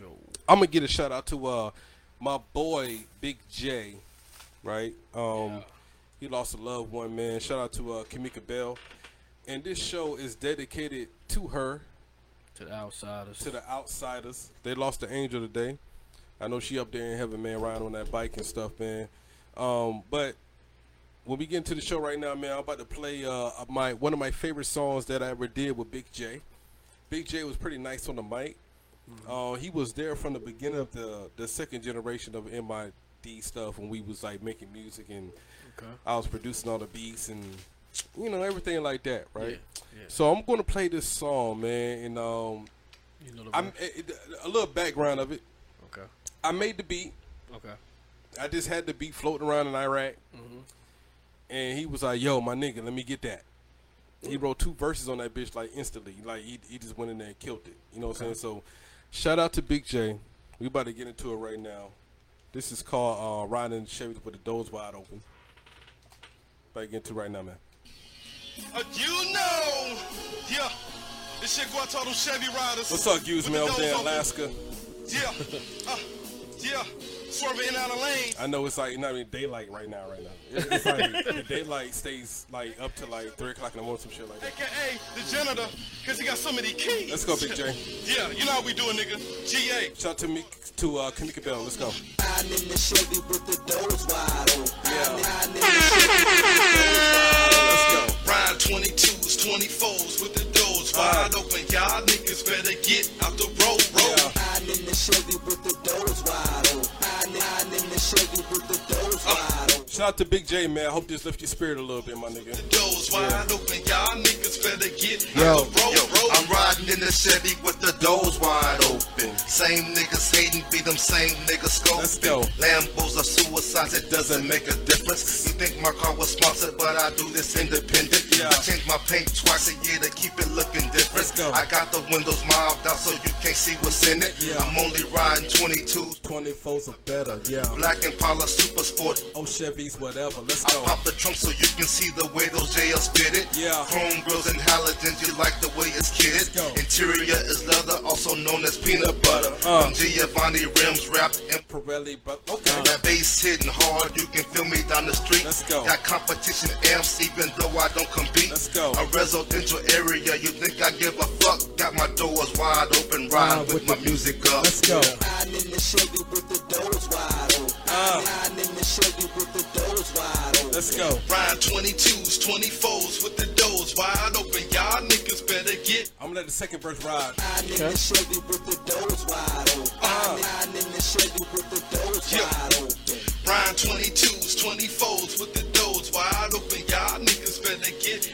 show. I'm gonna get a shout out to uh my boy Big J, right? Um, he lost a loved one, man. Shout out to uh, Kamika Bell, and this show is dedicated to her, To the outsiders. to the outsiders. They lost the angel today. I know she up there in heaven, man, riding on that bike and stuff, man. Um, but when we get into the show right now, man, I'm about to play uh, my one of my favorite songs that I ever did with Big J. Big J was pretty nice on the mic. Uh, he was there from the beginning of the the second generation of MID stuff when we was like making music and Okay. I was producing all the beats and you know everything like that, right? yeah. So I'm gonna play this song, man, and um, You know I'm verse? it, it- a little background of it. Okay. I made the beat. Okay. I just had the beat floating around in Iraq, Mm-hmm. and he was like, "Yo, my nigga, let me get that." He wrote two verses on that bitch like instantly, like he, he just went in there and killed it. You know what I'm saying? So, shout out to Big J. We about to get into it right now. This is called uh, "Riding Chevy with the Doors Wide Open." About to get into it right now, man. Uh, you know, yeah, this shit go out to all them Chevy riders. What's up, Hughes, man? Over there in. Alaska. Yeah, uh, yeah, swerving in and out of lane. I know it's like not even daylight right now, right now. It- It's like the daylight stays like up to like three o'clock in the morning, some shit like that. AKA the janitor, cause he got so many keys. Let's go, Big J. Yeah, you know how we doing, nigga. GA. Shout out to me to uh, Kamika Bell. Let's go. Riding in the Chevy with the doors wide open. Yeah. Riding in the Let's go. Ride 22s, 24s with the doors wide open. Y'all niggas better get out the road, road. Yeah. Riding in the Chevy with the doors wide open. Chevy with the doors wide open. Shout out to Big J, man. I hope this lifts your spirit a little bit, my nigga. Doors wide open. Y'all niggas better get Yo, the road, yo, road. I'm riding in the Chevy with the doors wide open. Same niggas hating, be them same niggas scoping. Let's go. Lambos are suicides, it doesn't make a difference. You think my car was sponsored, but I do this independent. Yeah. I change my paint twice a year to keep it looking different. Let's go. I got the windows mobbed out so you can't see what's in it. Yeah. I'm only riding 22s. 24s are better, yeah. Black Impala Super Sport. Oh, Chevys, whatever. Let's I go. pop the trunk so you can see the way those JLs fit it. Yeah. Chrome grills and halogens, you like the way it's kitted. Interior is leather, also known as peanut butter. Uh. From Giovanni rims wrapped in Pirelli, but okay. that bass hitting hard, you can feel me down the street. Let's go. Got competition amps, even though I don't compete. Let's go. A residential area, you think I give a fuck? Got my doors wide open, riding with, my music up. Let's go. Riding in the Chevy with the doors wide open. Uh. Riding in the Chevy with the doors wide open. Let's go. Ride 22s, 24s with the doors wide open. Y'all niggas better get I'm gonna let the second verse ride. Riding in the Chevy with the doors wide open. Uh. Riding in the with the doors Yeah. Ride 22s, 24s with the doors wide open. Y'all niggas better get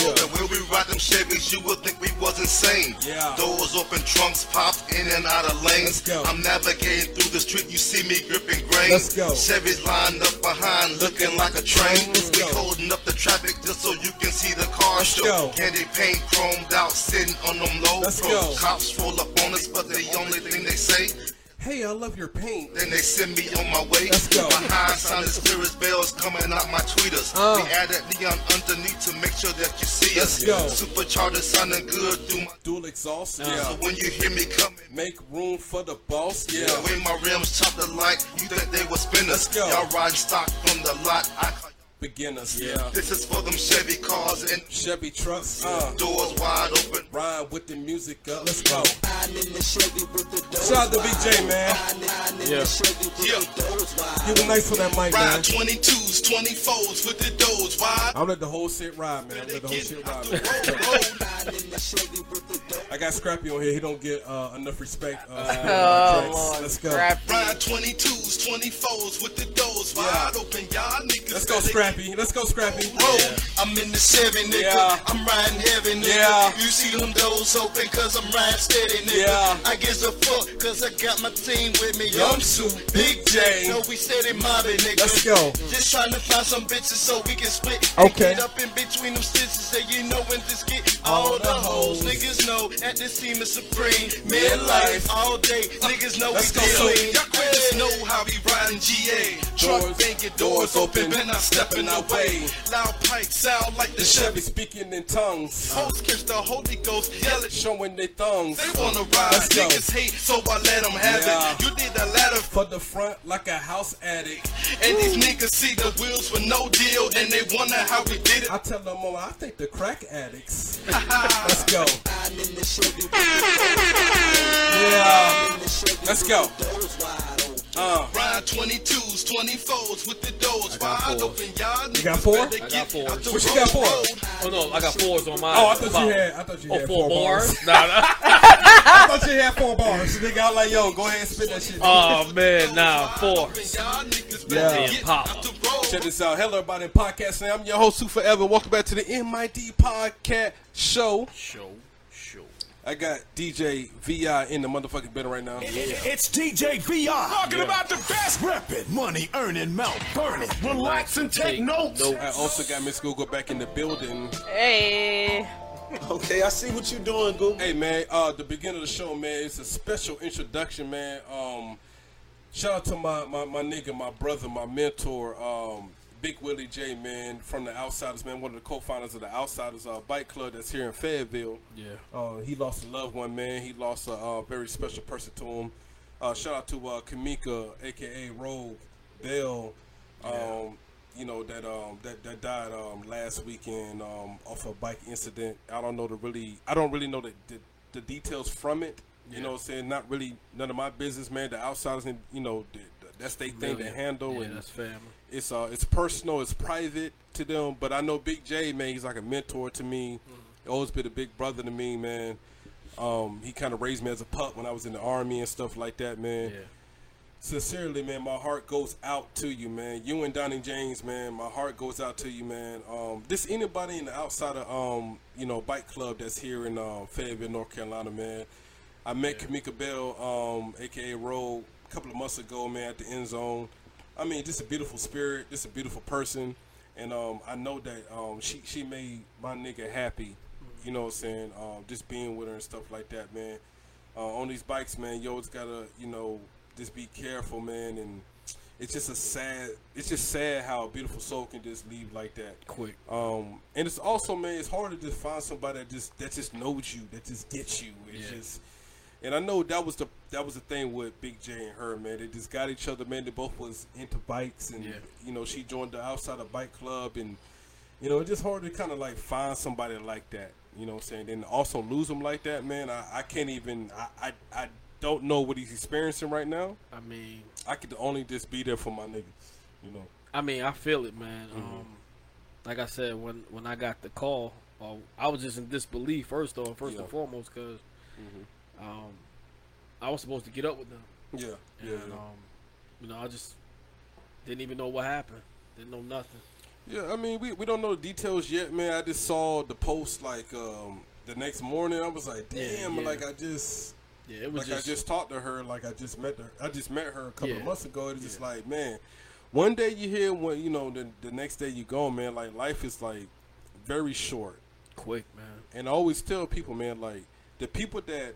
the road, road. We ride them Chevys, you would think we was insane. Yeah. Doors open, trunks popped in and out of lanes. I'm navigating through the street, you see me gripping grain. Let's go. Chevys lined up behind, looking like a train. Let's we go. holding up the traffic just so you can see the car Let's show. go. Candy paint chromed out, sitting on them low Let's pros. go. Cops roll up on us, but the only thing they say Hey, I love your paint. then they send me on my way. Let's go. Behind sounding spirits bells coming out my tweeters. Uh. We added neon underneath to make sure that you see us. Let's go. Supercharger sounding good through my. Dual exhaust. So Yeah. when you hear me coming, Make room for the boss. the Yeah. way my rims chop the light, you think they were spinners. Y'all riding stock from the lot. I, Beginners. Yeah. this is for them Chevy cars and Chevy trucks. Uh. doors wide open. Ride with the music up. Let's go. Riding in the Chevy with the doors Shout out to wide BJ, man. Riding riding in Yeah. the Chevy with Yeah. the doors wide You were nice for that mic, man. Ride 22s, 24s with the doors wide I'll let the whole shit ride, man. I'll let the whole shit ride. Man. road, road. Riding in the Chevy with the doors I got Scrappy on here. He don't get uh, enough respect. Uh, Oh, Lord. Let's go. Scrappy. Ride 22s, 24s with the doors wide open. Y'all niggas Let's go, better Scrappy. Let's go, Scrappy. road. I'm in the Chevy, nigga. Yeah. I'm riding heavy, nigga. Yeah. You see them doors open, cause I'm riding steady, nigga. Yeah. I gives a fuck, cause I got my team with me. Young Suit, Big J. No, we steady mobbing, nigga. Let's go. Just trying to find some bitches so we can split. Okay. Get up in between them stitches, so you know when this get. All the hoes, niggas know at the scene of Supreme. Midlife all day, niggas know Let's we go, so-. Y'all just know how we riding GA. Truck banging, doors open, been not stepping away. Loud pipes sound like the The Chevy Chevy. speaking in tongues, Host catch the Holy Ghost, yelling, showing their thumbs. They wanna ride, Let's go. niggas hate, so I let them have Yeah. it. You did the latter, For the front like a house addict. and these niggas see the wheels for no deal, and they wonder how we did it. I tell them, oh, I think the crack addicts. Let's go. Riding in the Chevy with Yeah. Let's go. The doors wide open. Uh, Ride 22s, 24s with the doors wide open. Y'all niggas got four? I got get fours. out the What you got road. for? Oh no, I got fours on mine. oh, I thought you had. I thought you Oh, had four bars? Nah, nah. I thought you had four bars. Nigga, I was like, yo, go ahead and spit that shit. Oh man, nah, four. Y'all niggas better Yeah. get Pop. out the road. Check this out. Hello, everybody. Podcast. I'm your host, Sue Forever. Welcome back to the MID Podcast Show. Show, show. I got DJ VI in the motherfucking building right now. It's DJ VI. Talking about the best. Reppin', money earning, mouth burning. Relax and take, Take notes. notes. I also got Miss Google back in the building. Hey. Okay, I see what you're doing, Google. Hey man, uh the beginning of the show, man, it's a special introduction, man. Um shout out to my, my, my nigga, my brother, my mentor, um, Big Willie J, man, from the Outsiders, man, one of the co-founders of the Outsiders uh, Bike Club that's here in Fayetteville. Yeah. Uh, he lost a loved one, man. He lost a uh, very special person to him. Uh, shout out to uh, Kamika, aka Rogue Bell, um, you know that um, that that died um, last weekend um, off a bike incident. I don't know the really, I don't really know the the, the details from it. You know, what I'm saying not really none of my business, man. The outsiders, and you know, the, the, that's their thing to handle, Yeah, and that's family. It's uh it's personal, it's private to them. But I know Big J, man, he's like a mentor to me. Always been a big brother to me, man. Um, he kind of raised me as a pup when I was in the army and stuff like that, man. Yeah. Sincerely, man, my heart goes out to you, man. You and Donnie James, man, my heart goes out to you, man. Um, this anybody in the outside of um, you know, bike club that's here in um, Fayetteville, North Carolina, man. I met Kamika Bell, um, aka Rogue, a couple of months ago, man, at the end zone. I mean, just a beautiful spirit, just a beautiful person, and um, I know that um, she she made my nigga happy. You know what I'm saying? Um, just being with her and stuff like that, man. Uh, on these bikes, man, you always gotta, you know, just be careful, man. And it's just a sad, it's just sad how a beautiful soul can just leave like that. Quick. Um, and it's also, man, it's hard to just find somebody that just that just knows you, that just gets you. It's Yeah. just, and I know that was the that was the thing with Big J and her, man. They just got each other, man. They both was into bikes, and Yeah. you know, she joined the outside of bike club, and you know, it's just hard to kind of like find somebody like that. You know what I'm saying? Then also lose them like that, man. I, I can't even. I, I I don't know what he's experiencing right now. I mean, I could only just be there for my niggas. You know. I mean, I feel it, man. Mm-hmm. Um, like I said, when when I got the call, uh, I was just in disbelief first off, first Yeah. and foremost, because um, I was supposed to get up with them, Yeah. and Yeah. um, you know, I just didn't even know what happened. Didn't know nothing. Yeah, I mean, we, we don't know the details yet, man. I just saw the post like um, the next morning. I was like, damn, yeah. like I just Yeah, it was like just, I just talked to her, like I just met her. I just met her a couple of months ago. It's just like, man, one day you hear when you know the the next day you go, man. Like life is like very short, quick, man. and I always tell people, man, like the people that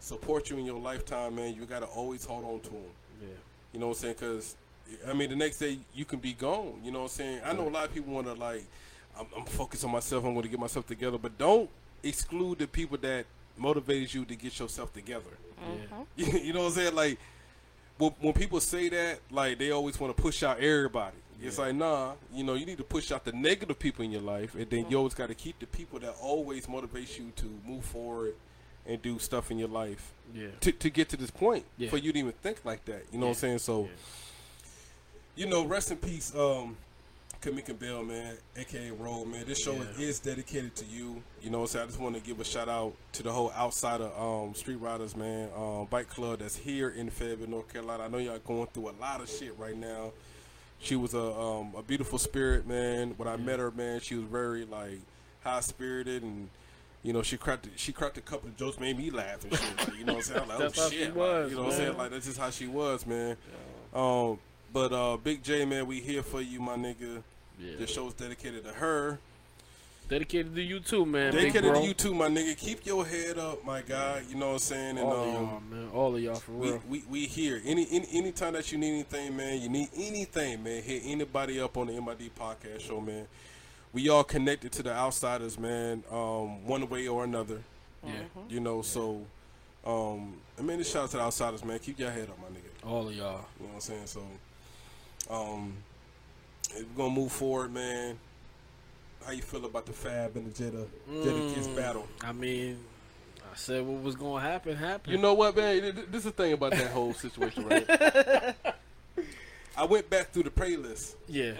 support you in your lifetime, man, you gotta always hold on to them. Yeah, You know what I'm saying? Because I mean, the next day you can be gone. You know what I'm saying? I know a lot of people want to like, I'm, I'm focused on myself. I'm going to get myself together, but don't exclude the people that motivated you to get yourself together. yeah, mm-hmm. you know what I'm saying? Like when, when people say that, like they always want to push out everybody. It's like nah, you know, you need to push out the negative people in your life, and then you mm-hmm. always got to keep the people that always motivates you to move forward and do stuff in your life yeah. to, to get to this point Yeah. for you to even think like that. You know what I'm saying? So, Yeah. you know, rest in peace, um, Kamika Bell, man, aka Roll, man. This show Yeah. is dedicated to you. You know what I'm saying? I just want to give a shout out to the whole outsider um, street riders, man, um, bike club that's here in Fayetteville, North Carolina. I know y'all going through a lot of shit right now. She was a um, a beautiful spirit, man. When I met her, man, she was very like high spirited and. You know, she cracked she cracked a couple of jokes, made me laugh and shit. Like, you know what I'm saying? I'm like, That's oh how shit. she like, was, you know what I'm saying? man. Like that's just how she was, man. Um, but uh, Big J, man, we here for you, my nigga. Yeah. This show's dedicated to her. Dedicated to you too, man. Dedicated to you too, my nigga. Keep your head up, my guy. You know what I'm saying? And All of um, y'all, man. All of y'all for we, real. we we here. Any any anytime that you need anything, man, you need anything, man. Hit anybody up on the MID podcast show, man. We all connected to the outsiders, man. Um, one way or another. Yeah. You know, so um, I mean, shout out to the outsiders, man. Keep your head up, my nigga. All of y'all. You know what I'm saying? So, um, we're gonna move forward, man. How you feel about the Fab and the Jetta Jetta Kiss battle? I mean, I said what was gonna happen happened. You know what, man? Th- th- This is the thing about that whole situation, right? I went back through the playlist. yeah.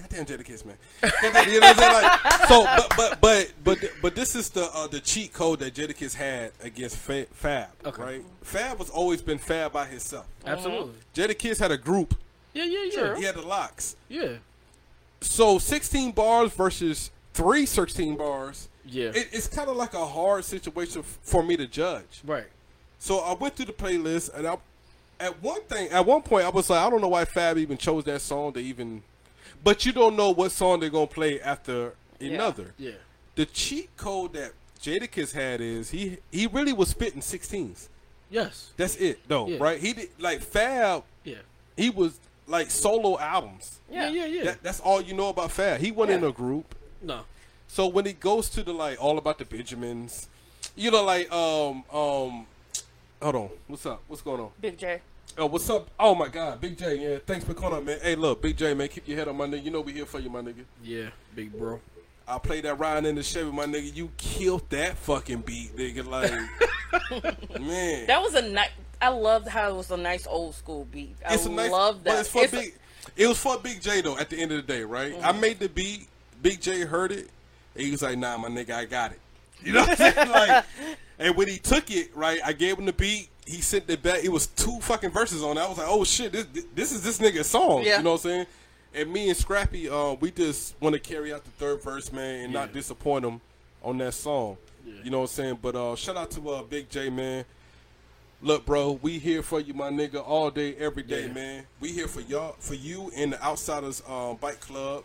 Goddamn Jada Kiss, man. Goddamn, you know what I'm saying? Like, so, but, but, but, but, but this is the uh, the cheat code that Jada Kiss had against Fab, Okay. right? Fab was always been Fab by himself. Absolutely. Jada Kiss had a group. Yeah, yeah, yeah. He had the Lox. Yeah. So 16 bars versus three 16 bars. Yeah. It, it's kind of like a hard situation f- for me to judge. right. So I went through the playlist, and I, at one thing, at one point, I was like, I don't know why Fab even chose that song to even, but you don't know what song they're gonna play after another. Yeah. yeah. The cheat code that Jadakiss had is he he really was spitting 16s. Yes. That's it, though, Yeah. right? He did like Fab. Yeah. He was like solo albums. Yeah, yeah, yeah. That, that's all you know about Fab. He wasn't in a group. no. So when he goes to the like all about the Benjamins, you know, like um um, hold on, what's up? What's going on? Big J. Oh, what's up? Oh my God, Big J, yeah, thanks for calling up, man. Hey, look, Big J, man, keep your head on my nigga. You know we here for you, my nigga. Yeah, big bro. I played that Ryan in the Chevy, my nigga. You killed that fucking beat, nigga. Like, man, That was a nice. I loved how it was a nice old school beat. I it's a nice, love that. But it's for It's a- Big. It was for Big J though. At the end of the day, right? I mm-hmm. made the beat. Big J heard it. And he was like, "Nah, my nigga, I got it." You know what I'm saying? Like, and when he took it, right, I gave him the beat. He sent it back. It was two fucking verses on it. I was like, "Oh shit, this this is this nigga's song." Yeah. You know what I'm saying? And me and Scrappy, uh, we just want to carry out the third verse, man, and not disappoint him on that song. You know what I'm saying? But uh, shout out to uh, Big J, man. Look, bro, we here for you, my nigga, all day, every day, Yeah. man. We here for y'all, for you and the Outsiders um, Bike Club.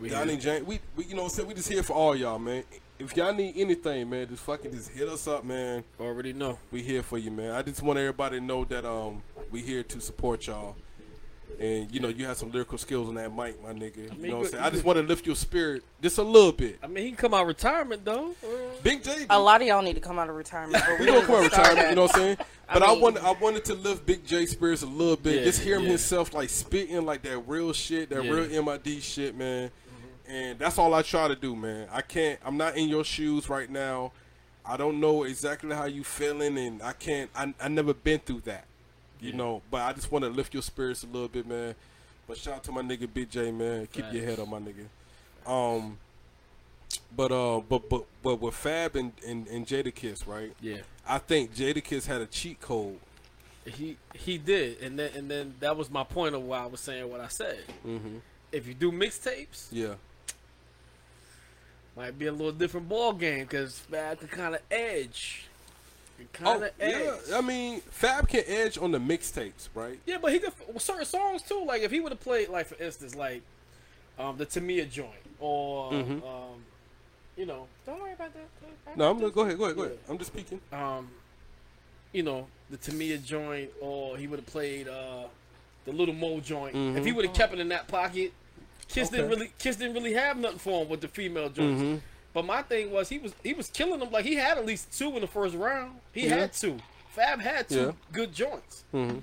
We Donnie here. Jane, we, we, you know what I'm saying? We just here for all y'all, man. If y'all need anything, man, just fucking just hit us up, man. Already know. We here for you, man. I just want everybody to know that um we here to support y'all. And you know, you have some lyrical skills on that mic, my nigga. You mean, know what I'm saying? I just want to lift your spirit just a little bit. I mean, he can come out of retirement though. Big J, a lot of y'all need to come out of retirement. But we we gonna come out didn't retirement, you know what I'm saying? But I, mean- wanted I wanted to lift Big J spirits a little bit. Yeah, just hear him yeah. himself like spitting like that real shit, that Yeah. real MID shit, man. And that's all I try to do, man. I can't I'm not in your shoes right now. I don't know exactly how you feeling and I can't I I never been through that. You know, but I just want to lift your spirits a little bit, man. But shout out to my nigga BJ, man. Keep your head up, my nigga. Um but uh but but but with Fab and, and, and Jada Kiss, right? Yeah. I think Jadakiss had a cheat code. He he did, and then and then that was my point of why I was saying what I said. Mm-hmm. If you do mixtapes, Yeah. Might be a little different ball game because Fab could kind of edge. Kind Oh, of yeah. edge. I mean, Fab can edge on the mixtapes, right? Yeah, but he could well, certain songs too. Like if he would have played, like for instance, like um, the Tamia joint, or Mhm. um, you know, don't worry about that. No, I'm gonna go ahead. Go ahead. Go ahead. I'm just speaking. Um, you know, the Tamia joint, or he would have played uh, the Little Mo joint. If he would have kept it in that pocket, Kiss didn't Mm-hmm. Really Kiss didn't really have nothing for him with the female joints. Mm-hmm. But my thing was he was he was killing them. Like he had at least two in the first round. He Yeah. had two. Fab had two Yeah. good joints. Mm-hmm.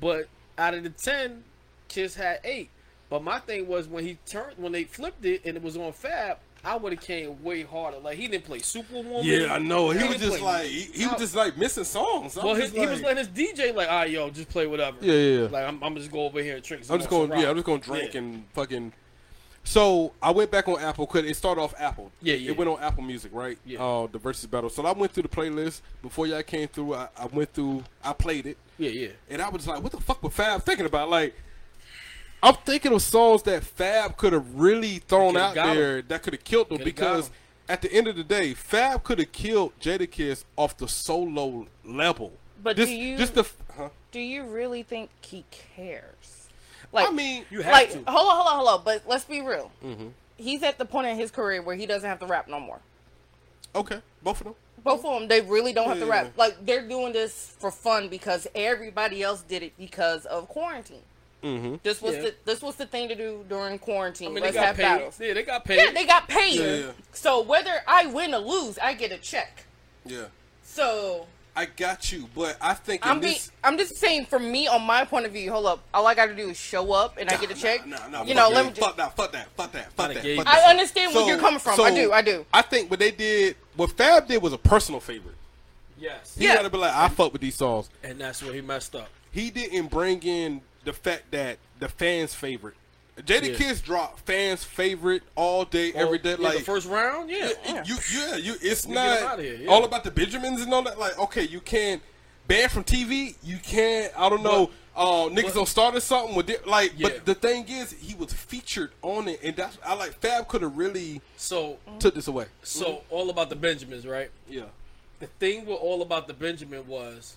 But out of the ten, Kiss had eight. But my thing was when he turned when they flipped it and it was on Fab, I would have came way harder. Like he didn't play Superwoman. Yeah, I know. He He was just like he, he was just like missing songs. I'm Well, his, just he was letting his DJ like, all right, yo, just play whatever. Yeah, yeah. Like I'm, I'm just go over here and drink. I'm just going. Yeah, I'm just going to drink Yeah. and fucking. So I went back on Apple because it started off Apple. Yeah, yeah. It went on Apple Music, right? Yeah. Uh, the versus battle. So I went through the playlist before y'all came through. I, I went through. I played it. Yeah, yeah. And I was like, what the fuck was Fab thinking about? Like, I'm thinking of songs that Fab could have really thrown out got 'em. there that could have killed them Coulda got at the end of the day, Fab could have killed Jadakiss off the solo level. But just, do you- just the huh? Do you really think he cares? Like, I mean, You have like, to. hold on, hold on, hold on. But let's be real. Mm-hmm. he's at the point in his career where he doesn't have to rap no more. Okay, both of them. Both of them, they really don't have to rap. Like they're doing this for fun because everybody else did it because of quarantine. Mm-hmm. This was Yeah. the this was the thing to do during quarantine. I mean, they Let's got have paid. battles. Yeah, they got paid. Yeah, they got paid. Yeah, yeah. So whether I win or lose, I get a check. Yeah, So I got you, but I think I'm be, this. I'm just saying from me on my point of view. Hold up, all I got to do is show up and I get a check. Nah, nah, you fuck know, let me. Just, fuck that, fuck that, fuck that, fuck that. fuck. I understand where you're coming from. I do, I do. I think what they did, what Fab did, was a personal favorite. Yes. He Yeah. had to be like, I fuck with these songs. And that's where he messed up. He didn't bring in the fact that the fans' favorite. Jada Yeah. Kiss dropped fans' favorite all day, every day. Yeah, Like the first round, yeah. Yeah, you, yeah, you. It's We not here, yeah. all about the Benjamins and all that. Like, okay, you can't ban from TV. You can't. I don't know. uh, niggas but- don't start or something with it. Like, but the thing is, he was featured on it, and that's I like. Fab could have really So, took this away. so all about the Benjamins, right? Yeah. The thing with all about the Benjamin was,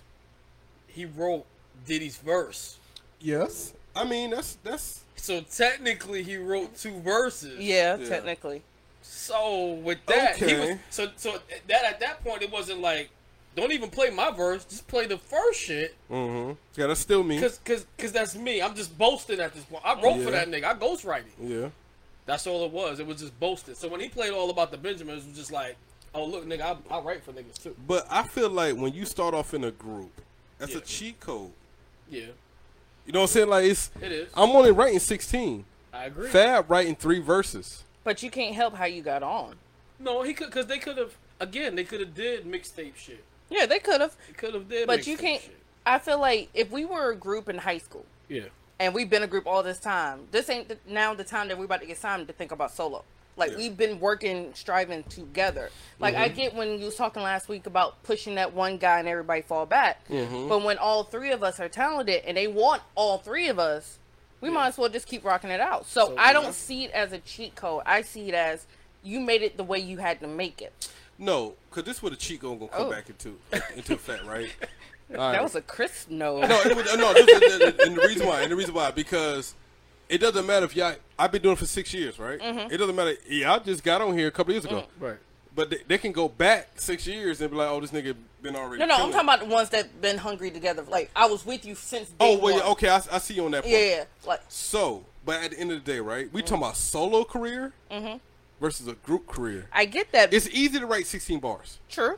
he wrote Diddy's verse. Yes. I mean, that's that's. So technically, he wrote two verses. yeah, Yeah. technically. So with that, he was Okay. so so that at that point it wasn't like, don't even play my verse, just play the first shit, Mm-hmm. Yeah, that's still me. cause cause cause that's me. I'm just boasting at this point. I wrote for that nigga. I ghostwriting. Yeah. That's all it was. It was just boasted. So when he played all about the Benjamins, it was just like, oh look, nigga, I, I write for niggas too. But I feel like when you start off in a group, that's Yeah. a cheat code. Yeah, You know what I'm saying? Like it's. it is. I'm only writing 16. I agree. Fab writing three verses. But you can't help how you got on. No, he could, cause they could have again. They could have did mixtape shit. Yeah, they could have. Could have did. But you can't. Shit. I feel like if we were a group in high school Yeah. and we've been a group all this time, this ain't the, now the time that we're about to get signed to think about solo. Like Yeah. we've been working, striving together. Like I mm-hmm. get when you was talking last week about pushing that one guy and everybody fall back. Mm-hmm. But when all three of us are talented and they want all three of us, we might as well just keep rocking it out. So, So, I don't yeah. see it as a cheat code. I see it as you made it the way you had to make it. No, because this is where the cheat code gonna come Oh. back into into effect, right? All That right. was a crisp no. no, it was, uh, no. This- and the reason why, and the reason why, because it doesn't matter if y'all. I've been doing it for six years, right? Mm-hmm. It doesn't matter. Yeah, I just got on here a couple years ago, Right. but they, they can go back six years and be like, "Oh, this nigga been already." No, no, I'm talking about the ones that been hungry together. Like I was with you since day Oh, well, one. yeah, okay, I, I see you on that. Point. Yeah, yeah, like So, but at the end of the day, right? We Mm-hmm. talking about solo career versus a group career. I get that. It's easy to write 16 bars. true,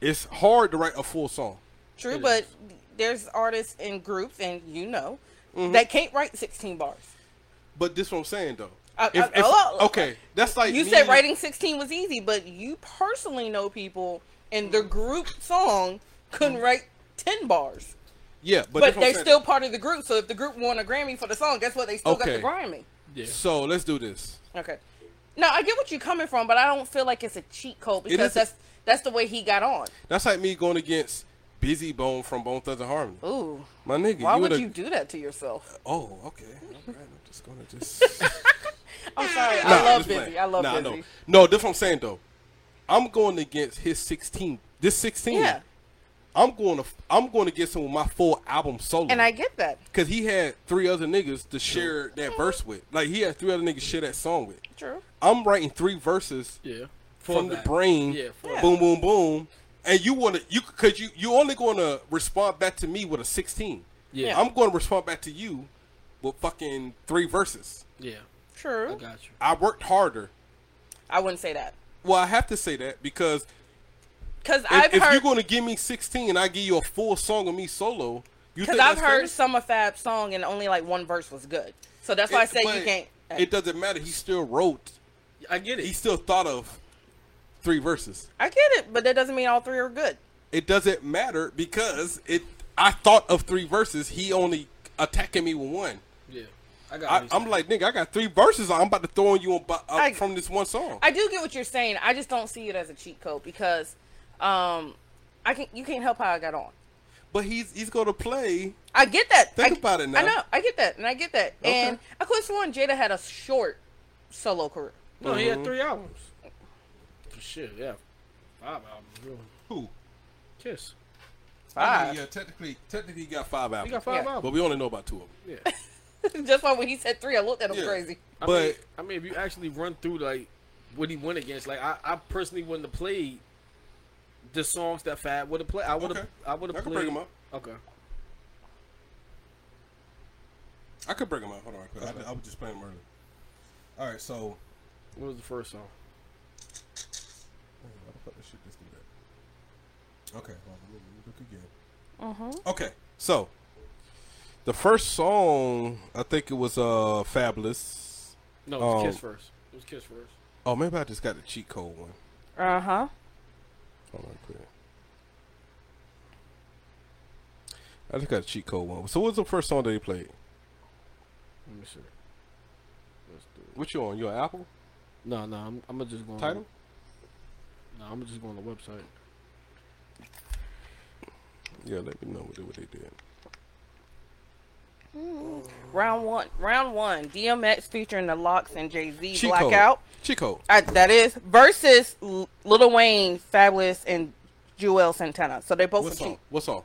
It's hard to write a full song. true, It but is. there's artists in groups, and you know, Mm-hmm. that can't write 16 bars. But this what I'm saying though. I- If- I- if- hello? okay, that's like You said writing 16 was easy, but you personally know people in the group song couldn't mm-hmm. write 10 bars, Yeah, but, but, that's what I'm they're still part of the group. So if the group won a Grammy for the song, guess what? They still got the Grammy. Yeah. So let's do this. Okay. Now I get what you're coming from, but I don't feel like it's a cheat code because is a- that's that's the way he got on. That's like me going against Bizzy Bone from Bone Thugs and Harmony. Ooh, My nigga, why you would you do that to yourself? Oh, okay. All right, I'm just gonna just. I'm sorry. Nah, I love Bizzy. playing. I love nah, Bizzy. No, no, that's what I'm saying though. I'm going against his 16. This 16. Yeah, I'm going to. I'm going to get some of my full album solo. and I get that. Cause he had three other niggas to share that mm-hmm. verse with. Like he had three other niggas share that song with. True. I'm writing three verses Yeah. from For the brain. Yeah, for Yeah. Boom, boom, boom. And you want to you cause you you only going to respond back to me with a 16. Yeah. I'm going to respond back to you with fucking three verses. Yeah. true. I got you. I worked harder. I wouldn't say that Well, I have to say that because because if, I've if heard you're going to give me 16 and I give you a full song of me solo, because I've that's heard fair? Summer Fab song and only like one verse was good. So that's why I say you can't. Uh, it doesn't matter. He still wrote. I get it. He still thought of three verses. I get it, but that doesn't mean all three are good. It doesn't matter because it. I thought of three verses. He only attacking me with one. yeah. I got. I, I'm like, nigga, I got three verses. I'm about to throw you on bu- uh, I- from this one song. I do get what you're saying. I just don't see it as a cheat code because, um, I can you can't help how I got on. but he's he's gonna play. I get that. Think I, about it now. I know. I get that, and I get that. Okay. And I could have sworn Jada had a short solo career. No, he Mm-hmm. had three albums. For shit, yeah. Five albums, really. Who? Kiss. I mean, Five. yeah, technically, technically, he got five albums. He got five Yeah. albums. but we only know about two of them. Yeah. Just like when he said three, I looked at him Yeah. crazy. I But- mean, I mean, if you actually run through like what he went against, like I, I personally wouldn't have played the songs that Fab would have played. I would have, Okay. I would I have can played. bring 'em up. Okay. I could bring them up. Hold on, quick. I, I was just playing them earlier. All right, so What was the first song? Why the fuck this shit just do that? Okay, hold on, let me look again. Okay, so the first song, I think it was uh Fabolous. No, it was Um, Kiss first. It was Kiss first. Oh, maybe I just got the cheat code one. Uh huh. Hold on, quick. I just got the cheat code one. So, what was the first song that he played? Let me see. Let's do it. What you on? You on Apple? No, no, I'm, I'm gonna just go. on- Title? No, I'm just going on the website. Yeah, let me know what they, what they did. Round one. Round one. DMX featuring the Lox and Jay Z. Blackout. code. Uh, that is versus L- Lil Wayne, Fabolous, and Juelz Santana. So they both What are song? cheat. What song?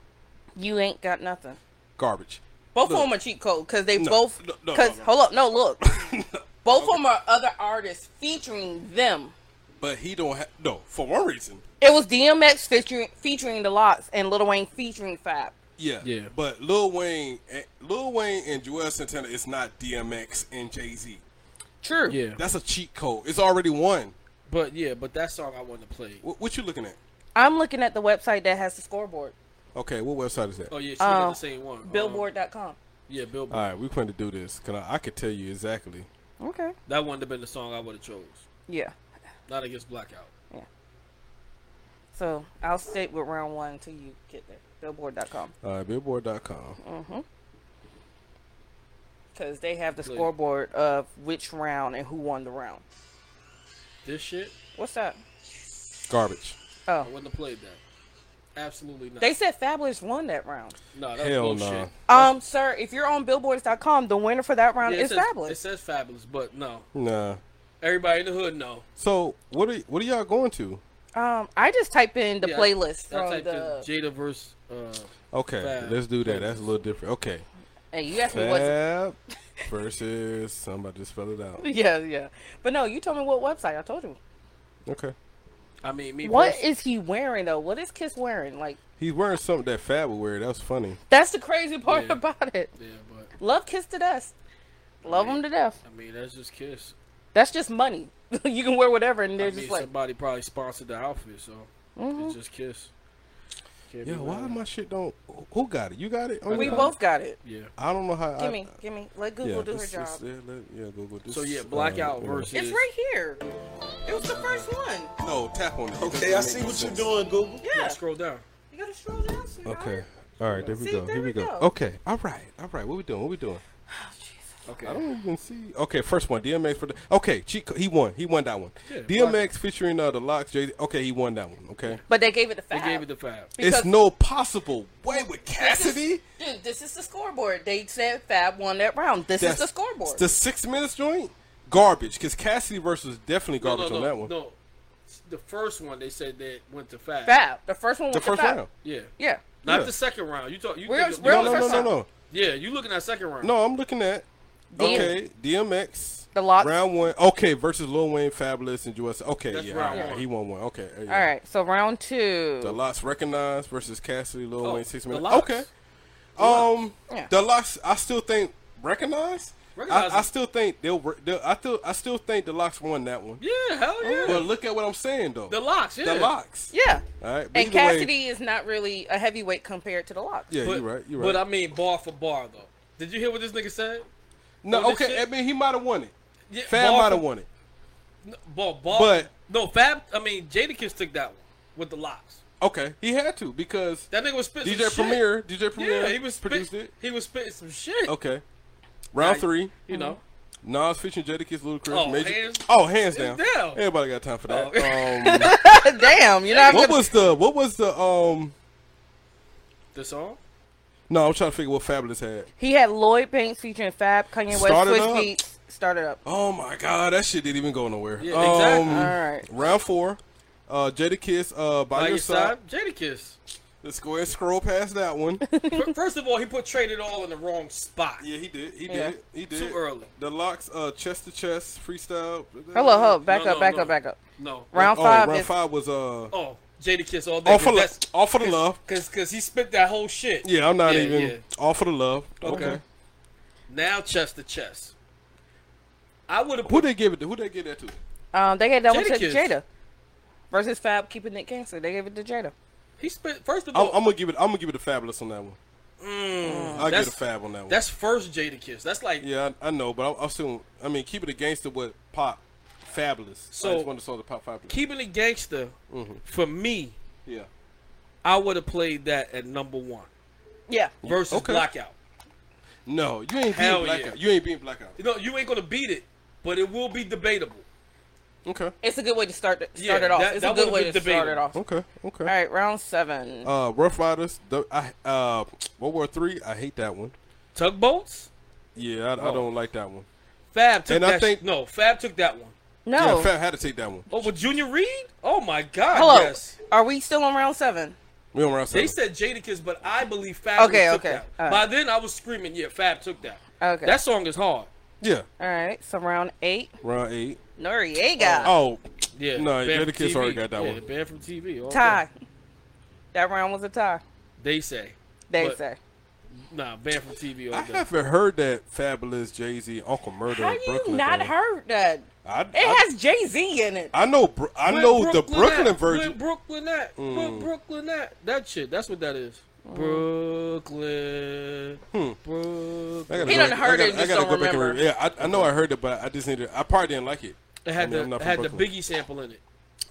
You ain't got nothing. Garbage. Both Look. of them are cheat code because they No, both. Because no, no. hold up, no look. both of them are other artists featuring them. But he don't have no for one reason. It was DMX featuring featuring the Lox and Lil Wayne featuring Fab. Yeah, Yeah. But Lil Wayne, eh, Lil Wayne and Juelz Santana is not DMX and Jay Z. True. Yeah, That's a cheat code. It's already won. but yeah, but that song I wanted to play. What, what you looking at? I'm looking at the website that has the scoreboard. Okay, what website is that? Oh yeah, she Uh, got the same one. Um, Billboard.com. yeah, Billboard. All right, we're going to do this. Cause I, I could tell you exactly. Okay. That wouldn't have been the song I would have chose. Yeah. Not against Blackout. Yeah. So I'll stick with round one until you get there. Billboard.com. All right, Billboard.com. Mm-hmm. Because they have the Good. scoreboard of which round and who won the round. This shit, What's that? Garbage. Oh. I wouldn't have played that. Absolutely not. They said Fabolous won that round. no, that's Hell bullshit. no. Um, sir, if you're on Billboards.com, the winner for that round Yeah, it is says, It says Fabolous, but no. Nah. Everybody in the hood know. So what are what are y'all going to? Um, I just type in the Yeah, playlist I from typed the. in Jada verse. Uh, Okay, Fab. let's do that. That's a little different. Okay, Hey, you asked me what. Fab versus somebody just spell it out. Yeah, yeah. But no, you told me what website. I told you. Okay, I mean, me. What pers- is he wearing though? What is Kiss wearing? Like he's wearing something that Fab would wear. That was funny. that's the crazy part Yeah. about it. Yeah, but Love Kiss to death. Love him to death. I mean, that's just Kiss. That's just money. you can wear whatever, and they're I mean, just like, somebody probably sponsored the outfit, so Mm-hmm. it's just Kiss. Can't Yeah, why my shit don't? Who got it? You got it? on we your- both got it. Yeah. I don't know how. Give I, me, give me. Let Google yeah, do her job. this- yeah, let, yeah, Google. This, So yeah, uh, Blackout yeah. versus. It's right here. It was the first one. No, tap on it. It Okay, I see what you're doing, Google. Yeah. Scroll down. You gotta scroll down. sweetheart. Okay. All right, there we See, go. there Here we we go. go. Okay. All right. All right. What we doing? What we doing? Okay. I don't even see. Okay, first one, DMX for the. Okay, cheat co- he won. He won that one. Yeah, DMX featuring uh, the Lox. J. Okay, he won that one. Okay. But they gave it to They gave it to Fab. Because- it's no possible way with This is- Cassidy. Dude, this is the scoreboard. They said Fab won that round. This is the scoreboard. The six minutes joint, garbage. Because Cassidy versus definitely No, garbage no, on that one. No, the first one they said that went to Fab. Fab. The first one The went to first Fab. round. Yeah. Yeah. Not Yeah. the second round. You talk. You We're- think- we're No, no, no, no, no. Yeah, you looking at second round. No, I'm looking at. D- Okay, DMX. The Lox. Round one. Okay, versus Lil Wayne, Fabolous, and Juelz. Okay, That's yeah, round all right, he won one. Okay, yeah. All right. So round two. The Lox recognized versus Cassidy, Lil Oh, Wayne, six the minutes. Lox. Okay. Um, Yeah. the Lox. I still think recognized. I, I still think they'll, they'll. I still. I still think the Lox won that one. Yeah, hell yeah. But look at what I'm saying though. the Lox. Yeah. The Lox. yeah. All right. but And either way- Cassidy is not really a heavyweight compared to the Lox. yeah, But, you're right. You're right. But. I mean, bar for bar though. Did you hear what this nigga said? No, on okay. shit- I mean, he might have won it. Yeah, Fab might have won it. Bar, bar, But- no, Fab. I mean, Jadakiss took that one with the Lox. Okay, he had to because That nigga was spitting DJ some shit. Premier, DJ Premier, Yeah, he was produced spit, it. He was spitting some shit. Okay. Round Like, three, You know. Nas featuring Jadakiss, Ludacris, Oh, Major. hands- oh, hands down. hands down. Everybody got time for that. Oh. Um, Damn, you know what gonna. was the what was the um? The song. No, I'm trying to figure what Fabolous had. He had Lloyd Banks featuring Fab, Kanye West, Start it Swiss up. Beats. Started up. Oh my god, that shit didn't even go nowhere. Yeah, exactly. Um, All right. Round four, uh, Jadakiss, uh, by, By your your side. side, Jadakiss. Let's go ahead and scroll past that one. First of all, he put Trade It All in the wrong spot. yeah, he did. He Yeah. did. He did. Too early. The Lox, uh, chest to chest, freestyle. Hello, hello, back No, up, no, back no. up, back up. No. Round oh, five round is five was uh, Oh, Jada Kiss all day. all for cause love. that's- All for the love. Cause, cause he spit that whole shit. Yeah, I'm not Yeah, even yeah. all for the love. Okay. Okay. Now chest to chest. I would have Who put they give it? to? Who they give that to? um they gave that one to Jadakiss. Jada versus Fab keeping it gangster. They gave it to Jada. he spit first of I'm, all. I'm gonna give it. I'm gonna give it to Fabolous on that one. I'll give it that's- a Fab on that one. that's first Jada Kiss. That's like yeah, I, I know, but I'm, I'm still. I mean, keep it a gangster with Pop, Fabolous. So- I just want to saw the Pop Fabolous. keeping it gangster. Mm-hmm. For me, yeah. I would have played that at number one Yeah. versus Okay. Blackout. No, you ain't Hell being yeah. blackout. You ain't being blackout. You know, you ain't gonna beat it, but it will be debatable. Okay. It's a good way to start it, Yeah, start it off. that- it's that a good way been to start it off. Okay. Okay. All right, round seven. Uh, Ruff Ryders. The, I uh, World War Three. I hate that one. Tugboats. Yeah, I, I Oh. don't like that one. Fab took And I that. think- no, Fab took that one. No. Yeah, Fab had to take that one. Oh, with Junior Reid? Oh my God! Hello. Yes. Are we still on round seven? We on round seven. They seven. said Jadakiss, but I believe Fab Okay, took okay. that. All right. By then, I was screaming, "Yeah, Fab took that." Okay. That song is hard. yeah, All right. So round eight. round eight. Noreaga. Oh, oh. Yeah. No, banned from Jadakiss already got that yeah, one. Banned from TV. all tie. That round was a tie. They say. They But- say. Nah, banned from TV all I day. haven't heard that Fabolous Jay Z Uncle Murda How in you Brooklyn. not though. heard that? I, It I, has Jay Z in it. I know. I Where know the Brooklyn at? version. Where Brooklyn at? Where Mm. Brooklyn at? That shit. That's what that is. Brooklyn. Hmm. Brooklyn. I gotta He go- done heard I gotta- just I gotta don't back and remember. Yeah, I, I know I heard it, but I just needed. I probably didn't like it. It had I mean, the not it from had the Biggie sample in it.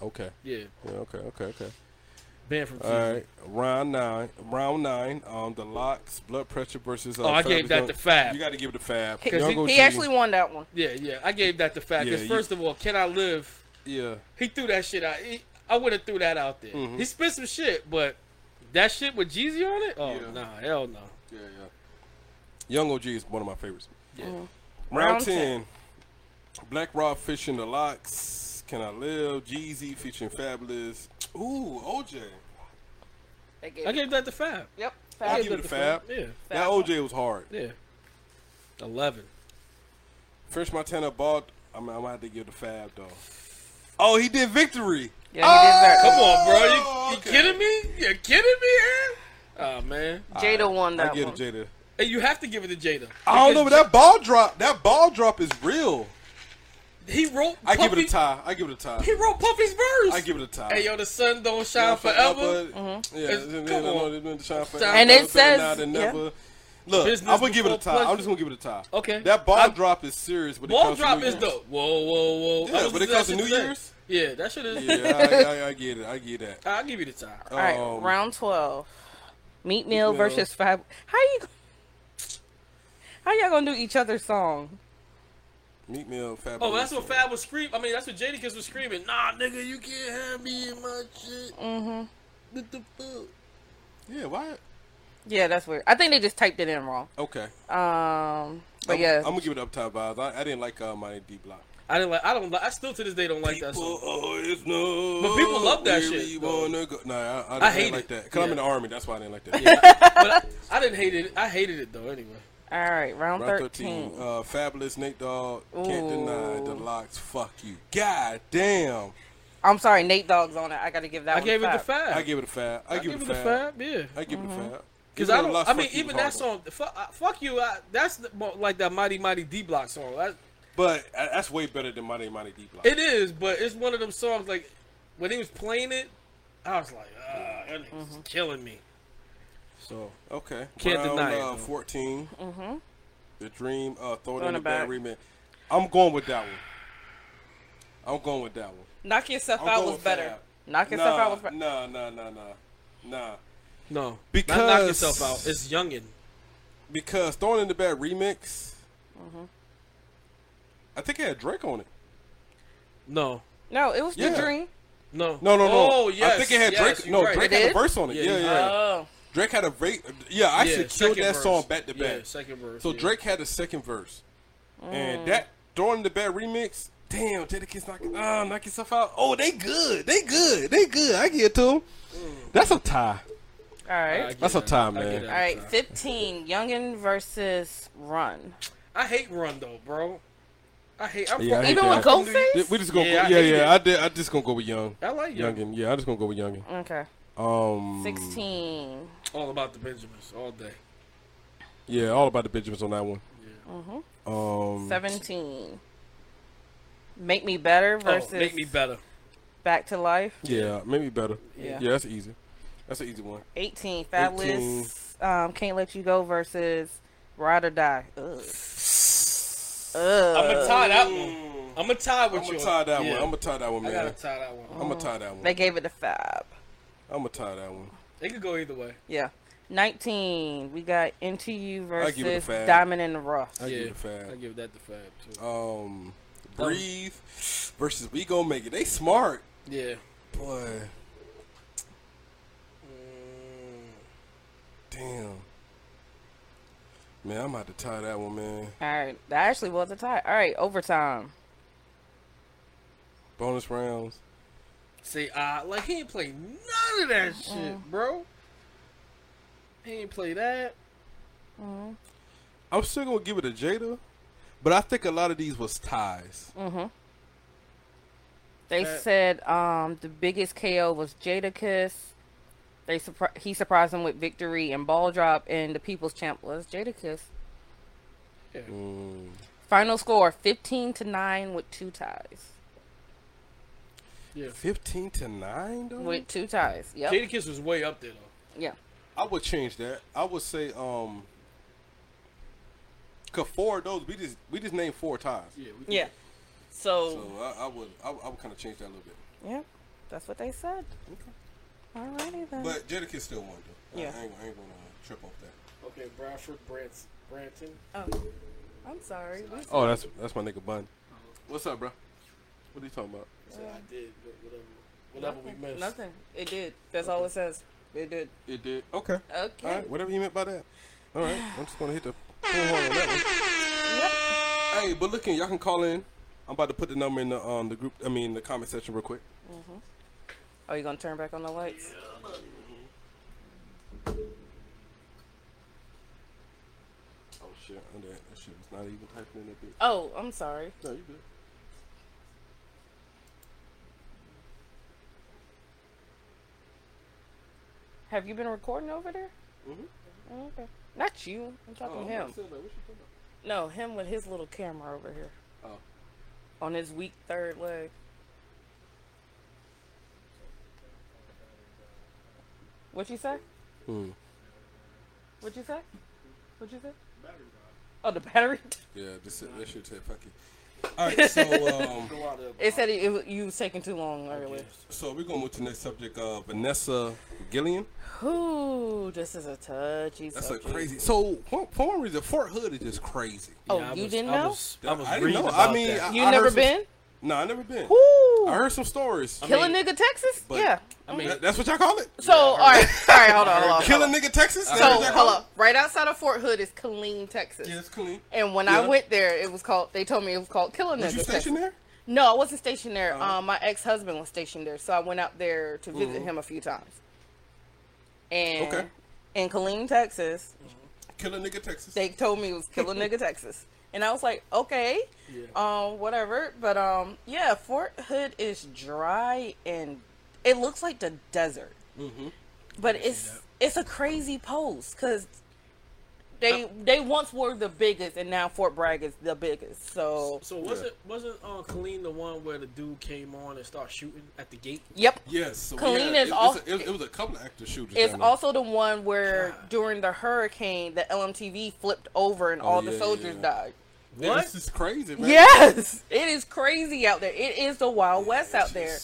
Okay. Yeah, Yeah. Okay. Okay. Okay. Banned from All right. Round nine. Round nine. Um, the Lox. Blood pressure versus. Uh, Oh, I gave that Fabolous. to Fab. You got to give it to Fab. He, Young he actually won that one. Yeah, yeah. I gave that to Fab because Yeah, you- first of all, Can I Live? Yeah. He threw that shit out. He, I would have threw that out there. Mhm. He spit some shit, but that shit with Jeezy on it? Oh Yeah. nah, hell no. Yeah. Yeah. Young OG is one of my favorites. Yeah. Round, Round 10. Black Rock fishing the Lox. Can I live? Jeezy featuring Fabolous. Ooh, OJ. They gave I gave that to Fab. Yep. I'll Fab. give it to Fab. Yeah, That OJ was hard. yeah. Eleven. French Montana bought. I'm, I'm gonna have to give it to Fab though. Oh, he did victory. Yeah, he did that. Come on, bro. You, Oh, you okay. kidding me? You kidding me, Aaron? Oh man. Jada won I that give one. it to Jada. Hey, you have to give it to Jada. I don't know, but Because that ball drop, that ball drop is real. He wrote. I give it a tie. I give it a tie. He wrote Puffy's verse. I give it a tie. Hey, yo, the sun don't shine Yeah, forever. Yeah, It's- it's- come no, on. no, no, shine forever. And it Better says- now yeah. never. Look, Business I'm gonna give it a before tie. I'm just gonna give it a tie. Okay. That ball I- drop is serious, but it Ball comes drop from New is Year's. dope. Whoa, whoa, whoa. Yeah, but it comes to to New shit. Year's. Yeah, that shit is. Yeah, I, I, I get it. I get that. I'll give you the time. All right, Um, round twelve. Meat meal Meal. versus five. How you? How y'all gonna do each other's song? Meat meal, Fab. Oh, that's what Fab was screaming. I mean, that's what Jadakiss was screaming. Nah, nigga, you can't have me in my shit. Mm-hmm. What the fuck? Yeah, why? Yeah, that's weird. I think they just typed it in wrong. Okay. Um, but I'm, yeah, I'm gonna give it up uptown vibes. I, I didn't like uh, my D block. I didn't like. I don't. I still to this day don't like that song. always know. But people love that where shit, we though. wanna go. Nah, I, I, I didn't hate like it. that. Cause I'm in the army. That's why I didn't like that. Yeah. but I, I didn't hate it. I hated it though. Anyway. All right, round, Round 13. 13. Uh, Fabolous Nate Dogg. Can't deny the Lox. Fuck you. God damn. I'm sorry, Nate Dogg's on it. I gotta give that I one gave it to Fab. Fab. I give it a Fab. I, I give give it it a to Fab. Fab. Yeah. I give it a Fab. Because I don't. I mean, even that song. Fuck, uh, fuck you. I, that's the, like that mighty mighty D block song. That, But uh, that's way better than Money Money D block. it is, but it's one of them songs. Like when he was playing it, I was like, ah, that nigga's killing me. So Okay. Can't Round, deny uh, though. 14. Mm-hmm. The Dream. Uh, throw it Throw in the back. bad remix. I'm going with that one. I'm going with that one. Knock yourself I'm out was better. Fab. Knock yourself nah, out was better. Nah, nah, nah, nah, nah. no, Because- not knock yourself out. It's youngin. Because throwing in the bad remix. Mm-hmm. I think it had Drake on it. No, No, it was Yeah. the dream. no, No, no, no. Oh yes, I think it had yes, Drake. No, right. Drake It had a verse on it. Yeah, Yeah, yeah. Oh, Drake had a va- Yeah, I Yeah, should kill that verse. song back to Yeah, back. second verse. So yeah. Drake had a second verse, Mm. and that throwing the bad remix. Damn, Jadakiss knock ah knock yourself out. Oh, they good. They good. They good. I get to them. Mm. That's a tie. All right. That's a tie, man. All right, 15. Youngin versus Run. I hate Run though, bro. I hate. I'm Yeah, I from, hate Even that. with I'm from New- Ghostface? Yeah, we just gonna Yeah, I go, yeah, hate yeah. it. I did. I just gonna go with Young. I like Young. Youngin. Yeah, I just gonna go with Youngin. Okay. Um, 16. All about the Benjamins all day. Yeah, all about the Benjamins on that one. Mm-hmm. Um, 17. Make Me Better versus oh, make me better. Back to Life. yeah, maybe better. Yeah. Yeah, that's easy. That's an easy one. 18. Fabolous. Um, Can't Let You Go versus Ride or Die. Ugh. Ugh. I'm gonna tie that one. I'm gonna tie with I'm you. gonna tie that Yeah. one. I'm gonna tie that one, I gotta man. tie that one. I'm gonna tie that one. They gave it to Fab. I'm gonna tie that one. It could go either way. Yeah. 19. We got Into You I give it to versus Diamond in the Rough. I yeah, give it Fab. I give that the Fab too. Um, breathe versus we gonna make it. They smart, yeah. boy. Damn. Man, I'm about to tie that one, man. All right. That actually was a tie. All right. Overtime. Bonus rounds. See, uh, like he ain't play none of that shit, bro. He ain't play that. I'm still gonna give it to Jada, but I think a lot of these was ties. They Uh, said um, the biggest KO was Jadakiss. They surpri- he surprised him with victory and ball drop, and the people's champ was Jadakiss. Mm. Final score: fifteen to nine with two ties. Yeah. Fifteen to nine, though. With two ties. Yep. Jadakiss was way up there though. Yeah. I would change that. I would say, um, cause four of those we just we just named four ties. Yeah. We Yeah. So, So I, I would I, I would kind of change that a little bit. yeah, that's what they said. Okay. Alrighty then. But Jadakiss still won though. Yeah. I ain't, I ain't gonna trip off that. Okay, Bradford, Brant, Branton. oh, I'm sorry. We- Oh, that's that's my nigga Bun. What's up, bro? What are you talking about? So I did but whatever, whatever we missed. Nothing. It did. That's all it says. It did. It did. Okay. Okay. All right. Whatever you meant by that. All right. I'm just gonna hit the full on that one. Hey, but look in, y'all can call in. I'm about to put the number in the um the group. I mean the comment section real quick. Mhm. Are Oh, you gonna turn back on the lights? Oh shit! And that, that shit was not even typing in that bit. Oh, I'm sorry. No, you good. Have you been recording over there? Mhm. Oh, okay. Not you. I'm talking Oh, him. Still like, what you talking about? No, him with his little camera over here. Oh. On his weak third leg. What you say? Hmm. What you say? What you say? Oh, the battery. Yeah, this that shit take fuck you. All right, so um, Go out there. It said it, it, you was taking too long earlier. so we're gonna move to the next subject. Uh, Vanessa Guillen. Who? this is a touchy That's a subject. crazy. So for, for one reason, Fort Hood is just crazy. Oh, I you was- didn't I know? was, I was I didn't know. about I mean, that. I- You I never heard some- been? No, I never been. Ooh. I heard some stories. I Kill a nigga Texas? But- yeah. I mean, That- that's what y'all call it. So, all right, all right, hold on, hold on. Kill a nigga Texas. So, what y'all call hold it? up. Right outside of Fort Hood is Killeen, Texas. Yeah, it's clean. And when Yeah. I went there, it was called. They told me it was called Killing Was Nigga. you Texas. stationed there? No, I wasn't stationed there. Uh-huh. Um, my ex husband was stationed there, so I went out there to visit Mhm. him a few times. And Okay. in Killeen, Texas, Kill a nigga Texas. they told me it was Killing Nigga, Texas, and I was like, okay, Yeah. um, whatever. But um, yeah, Fort Hood is dry and it looks like the desert. Mhm. But it's it's a crazy post because they they once were the biggest and now Fort Bragg is the biggest. So So wasn't wasn't uh, Killeen the one where the dude came on and started shooting at the gate? yep, Yes. So Killeen yeah, is it, al- a- it, it was a couple of active shooters. it's down there. also the one where during the hurricane the LMTV flipped over and Oh, all yeah, the soldiers yeah. died. Man, What? This is crazy, man. Yes, it is crazy out there. It is the Wild West out there.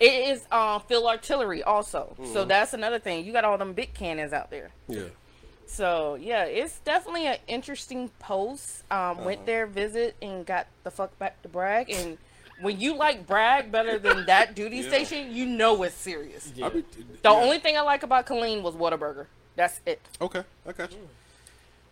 It is um field artillery also. Mm-hmm. So that's another thing. You got all them big cannons out there. Yeah. So yeah, it's definitely an interesting post. Um, Uh-huh. went there, visit, and got the fuck back to Bragg. And when you like Bragg better than that duty Yeah. station, you know it's serious. Yeah. Be, The yeah. only thing I like about Killeen was Whataburger. That's it. Okay, I got you.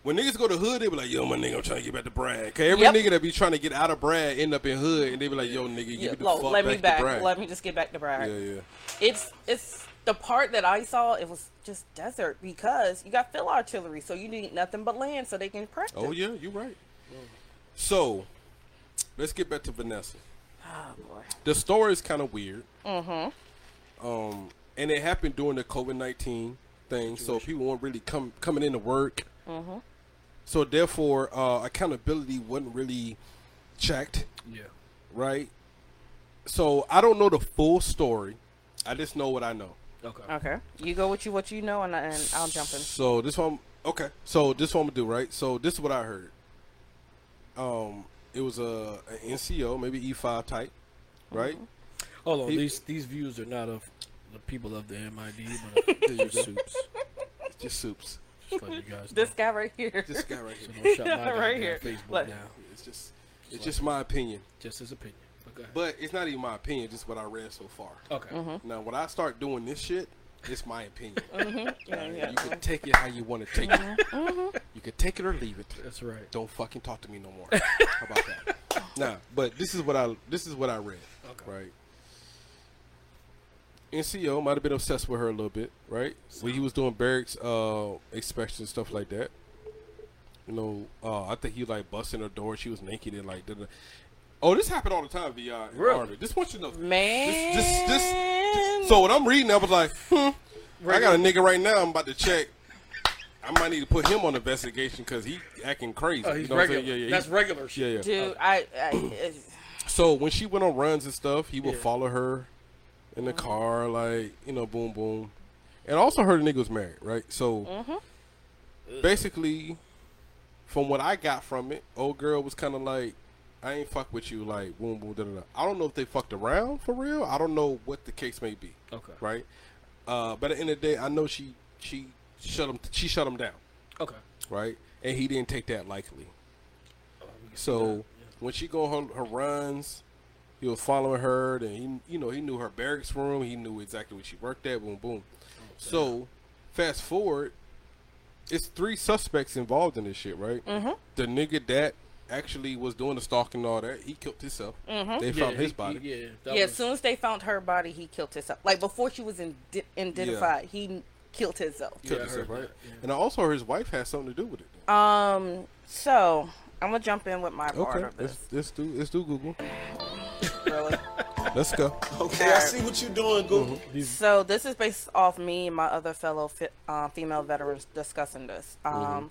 When niggas go to hood, they be like, "Yo, my nigga, I'm trying to get back to Bragg." Cause every Yep. nigga that be trying to get out of Bragg end up in hood, and they be like, "Yo, nigga, give Yeah, me the fuck let back me to back. Bragg." Let me just get back to Bragg. yeah, yeah. It's it's the part that I saw, it was just desert because you got field artillery, so you need nothing but land so they can practice. Oh yeah, you're right. So, let's get back to Vanessa. Oh boy. The story is kind of weird. Mm-hmm. Um, and it happened during the COVID nineteen thing, so people weren't really come coming into work. Mm-hmm. So therefore, uh, accountability wasn't really checked, Yeah. right? So I don't know the full story. I just know what I know. Okay. Okay, you go with you what you know, and, and I'll jump in. So this one, okay. So this one I'm gonna do right. So this is what I heard. Um, it was a, an NCO, maybe E5 type, right? Hold on. He- these these views are not of the people of the MID, but of the soups. It's just soups. Just letting you guys know. This guy right here. This guy right So here. don't shut my Right here. Facebook Look. down. It's just, it's just my opinion. Just his opinion. Okay. But it's not even my opinion. Just what I read so far. Okay. Mm-hmm. Now, when I start doing this shit, it's my opinion. Yeah, yeah. You can take it how you want to take it. Mm-hmm. You can take it or leave it. That's right. Don't fucking talk to me no more. How about that? Nah, but this is what I this is what I read. Okay. Right. NCO might have been obsessed with her a little bit, right? When he was doing barracks uh inspections and stuff like that. You know, uh, I think he like busting her door. She was naked and like. da-da. Oh, this happened all the time, VR. Uh, in Really? Army. This want you know. Man. This, this, this, so when I'm reading, I was like, hmm, I got a nigga right now. I'm about to check. I might need to put him on investigation because he acting crazy. Oh, you he's know what I'm regular. Yeah, yeah. That's he's- regular shit. Yeah, yeah. Dude, oh. I, I So when she went on runs and stuff, he would Yeah. follow her in the mm-hmm. car, like you know, boom, boom. And I also heard the nigga was married, right? So mm-hmm. basically, from what I got from it, old girl was kind of like, "I ain't fuck with you," like boom, boom, da da da. I don't know if they fucked around for real. I don't know what the case may be, Okay. right? Uh, but at the end of the day, I know she she shut him she shut him down, Okay. right? And he didn't take that likely. Oh, we can see So that. when she go on her, her runs, he was following her. And he, you know, he knew her barracks room. He knew exactly where she worked at. Boom, boom. So fast forward, it's three suspects involved in this shit, right? Mm-hmm. The nigga that actually was doing the stalking and all that, he killed himself. Mm-hmm. They Yeah, found his he- body. he- yeah. yeah, was- as soon as they found her body, he killed himself. Like before she was indi- identified, he killed himself. Killed Yeah, himself, right? yeah. And I also heard his wife had something to do with it. Um, so I'm gonna jump in with my part Okay, of let's, let's do let's do Google. Really. Let's go. Okay, I see what you're doing, Google. So this is based off me and my other fellow fi- uh, female veterans discussing this. Um,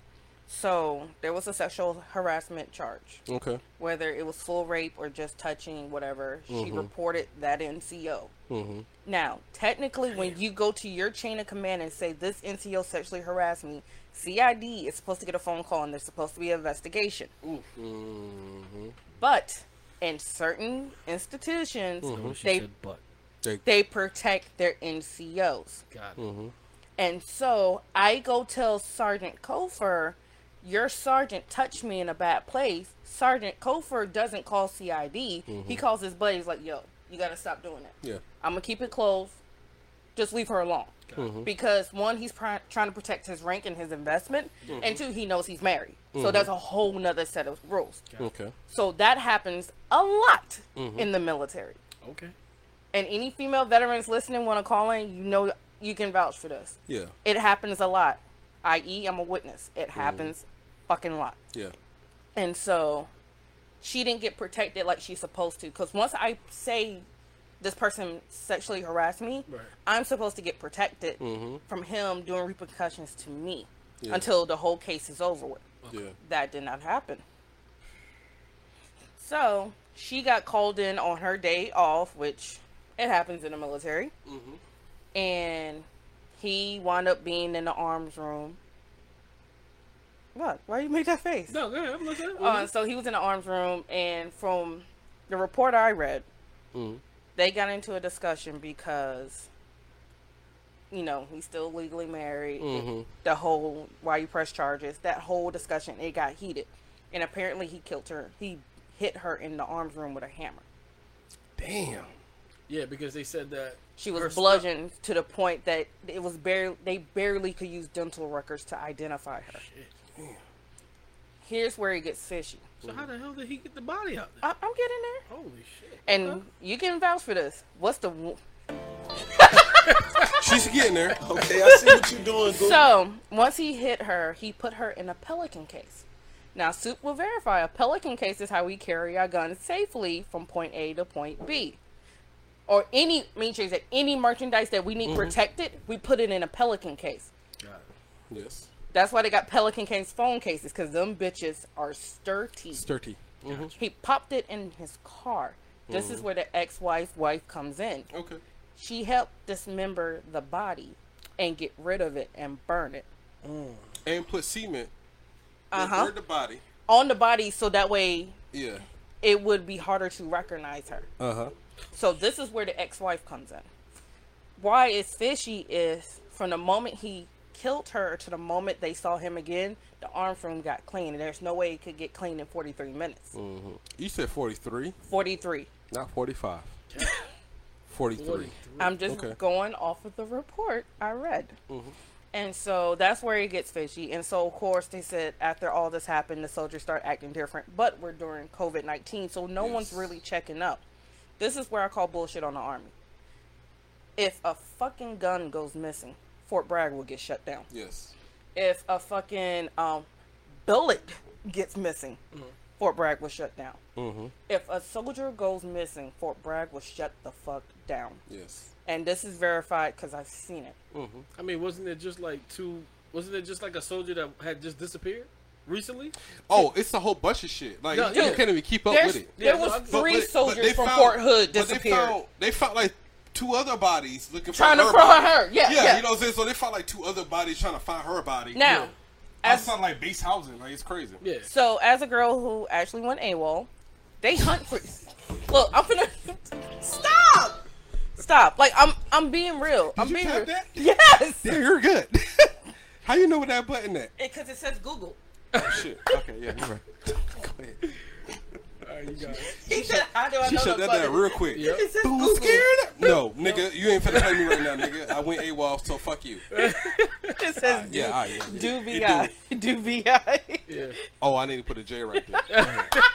so there was a sexual harassment charge, Okay. whether it was full rape or just touching, whatever. She reported that NCO. Mm-hmm. Now, technically, when you go to your chain of command and say this NCO sexually harassed me, CID is supposed to get a phone call and there's supposed to be an investigation. Mm-hmm. But in certain institutions, Notice she they said butt. They, they protect their NCOs. Got it. mm-hmm. And so I go tell Sergeant Kofer, your sergeant touched me in a bad place. Sergeant Kofer doesn't call CID. He calls his buddies like, yo, you got to stop doing that. yeah. I'm going to keep it closed. Just leave her alone. Mm-hmm. Because one, he's pri- trying to protect his rank and his investment. Mm-hmm. And two, he knows he's married. So that's a whole nother set of rules. Okay. So that happens a lot Mm-hmm. in the military. Okay. And any female veterans listening want to call in, you know you can vouch for this. Yeah. It happens a lot. I.e., I'm a witness. It happens fucking a lot. Yeah. And so she didn't get protected like she's supposed to. Because once I say this person sexually harassed me, Right. I'm supposed to get protected Mhm. from him doing repercussions to me Yeah. until the whole case is over with. Yeah. That did not happen. So she got called in on her day off, which it happens in the military. And he wound up being in the arms room. What? Why you make that face? No, go ahead. I'm listening. Uh, so he was in the arms room, and from the report I read, Mhm. they got into a discussion because, you know, he's still legally married. Mhm. The whole why you press charges, that whole discussion, it got heated, and apparently he killed her. He hit her in the arms room with a hammer. Damn. yeah, because they said that She was her stu- bludgeoned to the point that it was barely they barely could use dental records to identify her. Shit. Here's where it gets fishy. So how the hell did he get the body out there? I- I'm getting there. Holy shit. And Okay. you can vouch for this. What's the wo- She's getting there. Okay, I see what you're doing, Google. So once he hit her, he put her in a pelican case. Now, Soup will verify a pelican case is how we carry our guns safely from point A to point B. Or any, mean that any merchandise that we need protected, we put it in a pelican case. Yes. That's why they got pelican case phone cases, because them bitches are sturdy. Sturdy. He popped it in his car. This is where the ex-wife wife comes in. Okay. She helped dismember the body and get rid of it and burn it And put cement. Uh-huh. Burn the body. on the body so that way Yeah. it would be harder to recognize her. Uh huh. So this is where the ex-wife comes in. Why it's fishy is from the moment he killed her to the moment they saw him again, the arm from got clean, and there's no way it could get clean in 43 minutes. Mm-hmm. You said 43, 43. not 45. 43. I'm just Okay. going off of the report I read. Mm-hmm. And so that's where it gets fishy. And so, of course, they said after all this happened, the soldiers start acting different. But we're during COVID 19, so no one's really checking up. This is where I call bullshit on the Army. If a fucking gun goes missing, Fort Bragg will get shut down. Yes. If a fucking um, bullet gets missing, Fort Bragg will shut down. Mm-hmm. If a soldier goes missing, Fort Bragg will shut the fuck down. Yes. And this is verified because I've seen it. Mm-hmm. I mean, wasn't it just like two? Wasn't it just like a soldier that had just disappeared recently? Oh, it's a whole bunch of shit. Like No, you yeah. can't even keep up There's, with it. there Yeah, was no, I- but- three But- but soldiers they from found- Fort Hood disappeared. They found, they found like two other bodies looking for Trying to her find body. her. Yeah, yeah. you know what I'm saying. So they found like two other bodies trying to find her body. now, yeah. as That's not like base housing. Like it's crazy. Yeah. so as a girl who actually went AWOL, they hunt for. Look, I'm gonna stop. Stop. Like I'm, I'm being real. I'm you being tap real. that? Yes. Yeah, you're good. How you know what that button at? Because it says Google. Oh, shit. Okay, yeah, you're right. Go ahead. All right, you got it. He said, "How do I She know shut that down real quick. Yep. It says Who's scared? No, nigga, you ain't finna play me right now, nigga. I went AWOL, so fuck you. It says Yeah, do, all right, yeah, yeah. do VI. Do VI. Yeah. Oh, I need to put a J right there. Go ahead. Oh,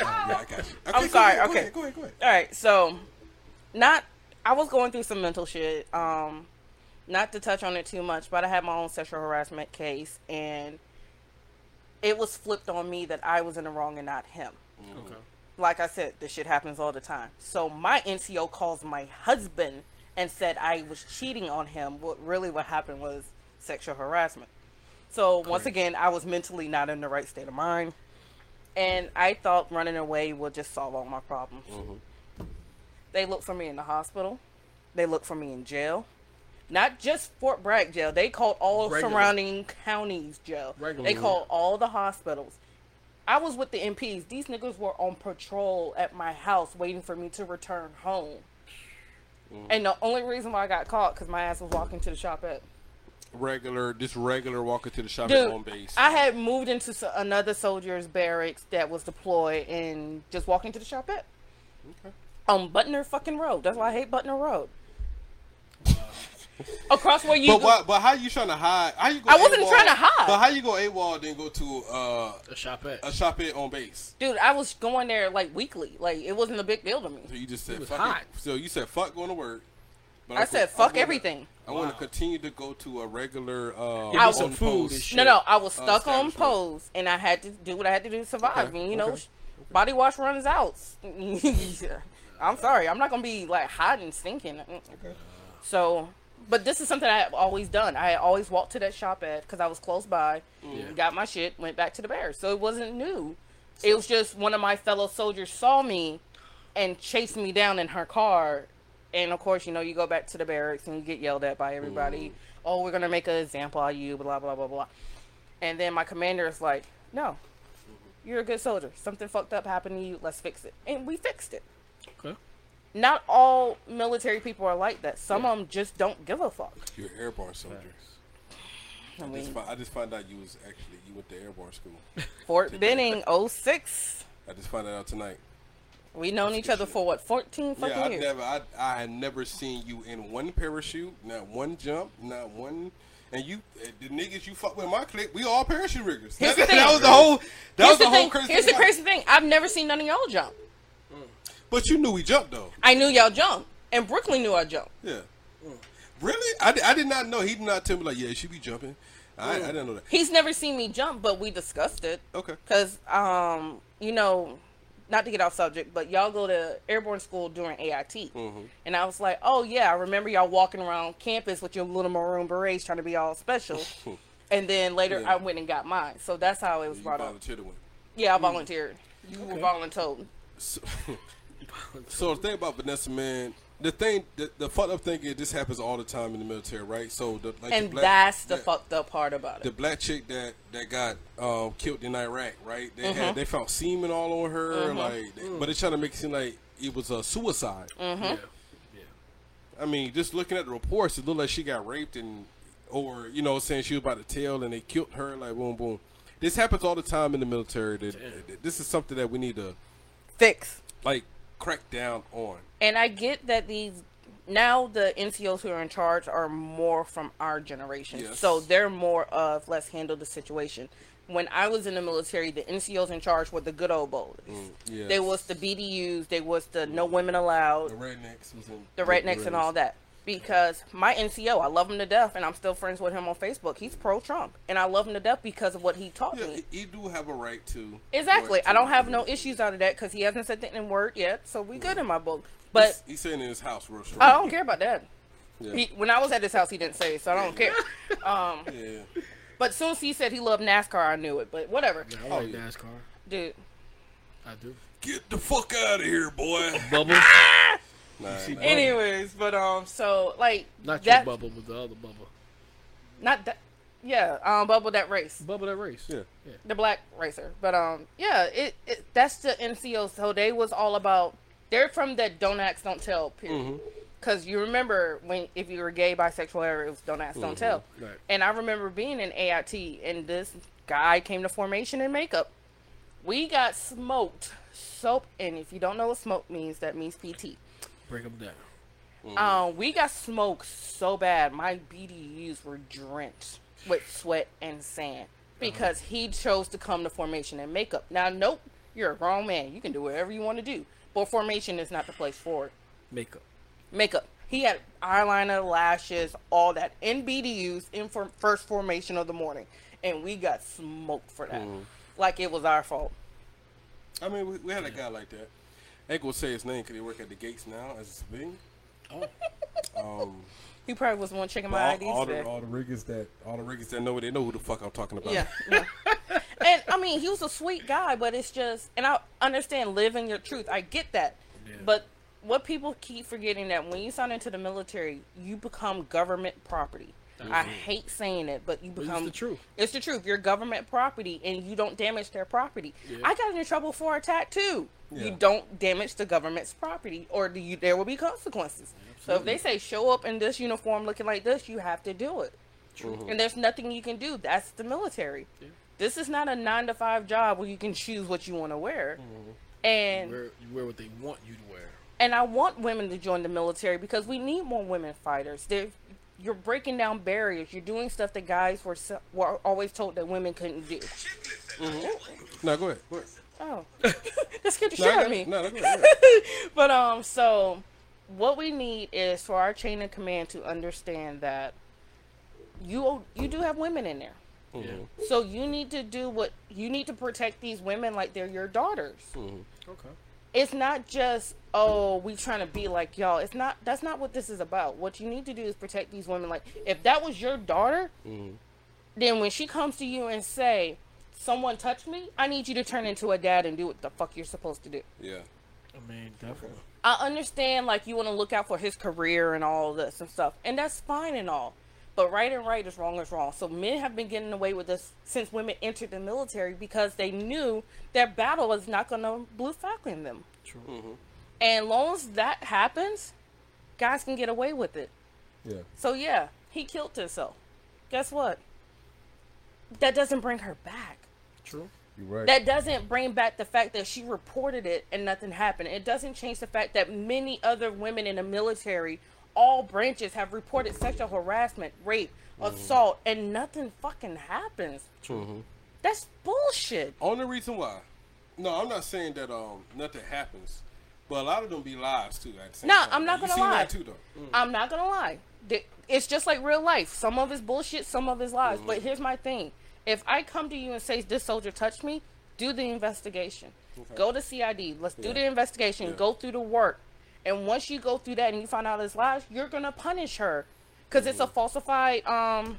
yeah, I got you. Okay, I'm go sorry, ahead, Go okay. ahead, go ahead, go ahead. All right, so not I was going through some mental shit. Um, not to touch on it too much, but I had my own sexual harassment case, and it was flipped on me that I was in the wrong and not him. Mm. Okay. Like I said, this shit happens all the time. So my NCO calls my husband and said I was cheating on him. What really what happened was sexual harassment. So once again, I was mentally not in the right state of mind, and I thought running away would just solve all my problems. Mm-hmm. They looked for me in the hospital. They looked for me in jail. Not just Fort Bragg jail. They called all Regular. surrounding counties jail. Regular. They called all the hospitals. I was with the MPs. These niggas were on patrol at my house waiting for me to return home. Mm. And the only reason why I got caught because my ass was walking to the Shoppette. Regular, just regular walking to the shop Dude, on base. I had moved into another soldier's barracks that was deployed and just walking to the Shoppette. On Butner fucking Road. That's why I hate Butner Road. Across where you but go- why, but how you trying to hide? How you go I wasn't AWOL trying to hide. But how you go a wall then go to uh, A Shoppette. a Shoppette on base? Dude, I was going there like weekly. Like it wasn't a big deal to me. So you just said was fuck hot. it. So you said fuck going to work. But I I'm said fuck I'm gonna- everything. I want to continue to go to a regular. Uh, Give me some food and post. shit. No, no, I was Uh, stuck on establishment. pose and I had to do what I had to do to survive. Okay, And you know, okay, body wash runs out. I'm sorry, I'm not gonna be like hot and stinking. So, but this is something I've always done. I always walked to that Shoppette because I was close by, got my shit, went back to the bears. So it wasn't new. It was just one of my fellow soldiers saw me and chased me down in her car. And of course, you know, you go back to the barracks and you get yelled at by everybody. Mm-hmm. Oh, we're gonna make an example of you, blah blah blah blah. And then my commander is like, "No, mm-hmm. you're a good soldier. Something fucked up happened to you. Let's fix it." And we fixed it. Okay. Not all military people are like that. Some of them just don't give a fuck. You're airborne soldiers. I I just, mean, I just found out you was actually you went to airborne school. Fort Benning, 06. I just found that out tonight. We known each other for what, 14 fucking Yeah, I years? never, I, I had never seen you in one parachute, not one jump, not one. And you, uh, the niggas you fuck with my clique, we all parachute riggers. Here's That, the that was the whole. That Here's was the, the, whole thing. crazy. Here's the crazy thing. I've never seen none of y'all jump. But you knew we jumped though. I knew y'all jumped, and Brooklyn knew I jumped. Yeah. Really? I, I did not know. He did not tell me like, yeah, she be jumping. I, I didn't know that. He's never seen me jump, but we discussed it. Okay. Cause um, you know, not to get off subject, but y'all go to airborne school during AIT, Mm-hmm. and I was like, oh yeah, I remember y'all walking around campus with your little maroon berets trying to be all special, and then later Yeah. I went and got mine. So that's how it was You brought up. volunteered to win. Yeah, I volunteered. You were voluntold. So, so the thing about Vanessa, man, the thing, the, the fucked up thing is this happens all the time in the military, right? So the like And the black, that's the yeah, fucked up part about it. The black chick that that got um, killed in Iraq, right? They Mm-hmm. had they found semen all on her, like, they- but they trying to make it seem like it was a suicide. Mm-hmm. Yeah. I mean, just looking at the reports, it looked like she got raped and, or you know, saying she was about to tell and they killed her. Like boom, boom. This happens all the time in the military. That, that- this is something that we need to Fix. like crack down on. And I get that these now the NCOs who are in charge are more from our generation, Yes. so they're more of let's handle the situation. When I was in the military, the NCOs in charge were the good old boys. Mm, yes. They was the BDUs. They was the no women allowed. The rednecks was in the rednecks and all that. Because my NCO, I love him to death, and I'm still friends with him on Facebook. He's pro Trump, and I love him to death because of what he taught Yeah, me. he, he do have a right to. Exactly. right I don't have no issues out of that because he hasn't said the N word yet, so we good in my book. But He's, he's sitting in his house, real short. I don't care about that. Yeah. He, when I was at his house, he didn't say, it, so I don't care. Um, yeah. but soon as he said he loved NASCAR, I knew it. But whatever, I Oh, like yeah. NASCAR. dude. I do. Get the fuck out of here, boy. Bubble. Nah, see nah. Bubble. Anyways, but um, so like Not that, your bubble, but the other bubble. not that. Yeah, um, bubble that race. Bubble that race. Yeah. the black racer. But um, yeah, it, it that's the NCO. So they was all about. They're from that don't ask, don't tell period. Because you remember when if you were gay, bisexual, whatever, it was don't ask, don't tell. Right. And I remember being in AIT, and this guy came to formation and makeup. We got smoked. Soap, and if you don't know what smoke means, that means PT. Break them mm. down. Um, we got smoked so bad, my BDUs were drenched with sweat and sand uh-huh. because he chose to come to formation and makeup. Now, nope, you're a grown man. You can do whatever you want to do, but formation is not the place for it. Makeup. Makeup. He had eyeliner, lashes, all that in BDUs in for first formation of the morning, and we got smoked for that, mm. like it was our fault. I mean, we, we had a guy like that. I ain't gonna say his name because he work at the gates now as a civilian. Um, He probably was the one checking my all, IDs all today. the all the riggers that all the riggers that know it, they know who the fuck I'm talking about. Yeah. yeah. and I mean, he was a sweet guy, but it's just, and I understand living your truth. I get that. yeah. But what people keep forgetting that when you sign into the military, you become government property. I hate saying it, but you it's become the truth. It's the truth. You're government property, and you don't damage their property. Yeah. I got into trouble for a tattoo. Yeah. You don't damage the government's property, or do you, there will be consequences. So if they say show up in this uniform looking like this, you have to do it. And there's nothing you can do. That's the military. This is not a nine to five job where you can choose what you want to wear. Mm-hmm. And Wear, you wear what they want you to wear. and I want women to join the military because we need more women fighters. They're, you're breaking down barriers. You're doing stuff that guys were were always told that women couldn't do. Mm-hmm. No, go ahead. Go ahead. Oh, that scared the No, shit out of me. No, no, go ahead. go ahead. But um, so what we need is for our chain of command to understand that you you do have women in there. So you need to do what you need to protect these women like they're your daughters. Okay. It's not just oh we trying to be like y'all. It's not. That's not what this is about. What you need to do is protect these women. Like if that was your daughter, then when she comes to you and say someone touched me, I need you to turn into a dad and do what the fuck you're supposed to do. Yeah. I mean, definitely. I understand like you want to look out for his career and all this and stuff, and that's fine and all. But right and right is wrong is wrong. So men have been getting away with this since women entered the military because they knew their battle was not going to blue falcon them. True. Mm-hmm. And long as that happens, guys can get away with it. Yeah. So yeah, he killed himself. Guess what? That doesn't bring her back. True. You're right. That doesn't bring back the fact that she reported it and nothing happened. It doesn't change the fact that many other women in the military, all branches, have reported sexual harassment, rape, mm-hmm. assault, and nothing fucking happens. True. Mm-hmm. That's bullshit. Only reason why. No, I'm not saying that um nothing happens, but a lot of them be lies too. At the same No, time. I'm not gonna seen lie. that too, though. Mm. I'm not gonna lie. it's just like real life. Some of it's bullshit, some of it's lies. Mm-hmm. But here's my thing: if I come to you and say this soldier touched me, do the investigation. Go to CID. Let's do the investigation. Go through the work. And once you go through that and you find out it's lies, you're gonna punish her because it's a falsified um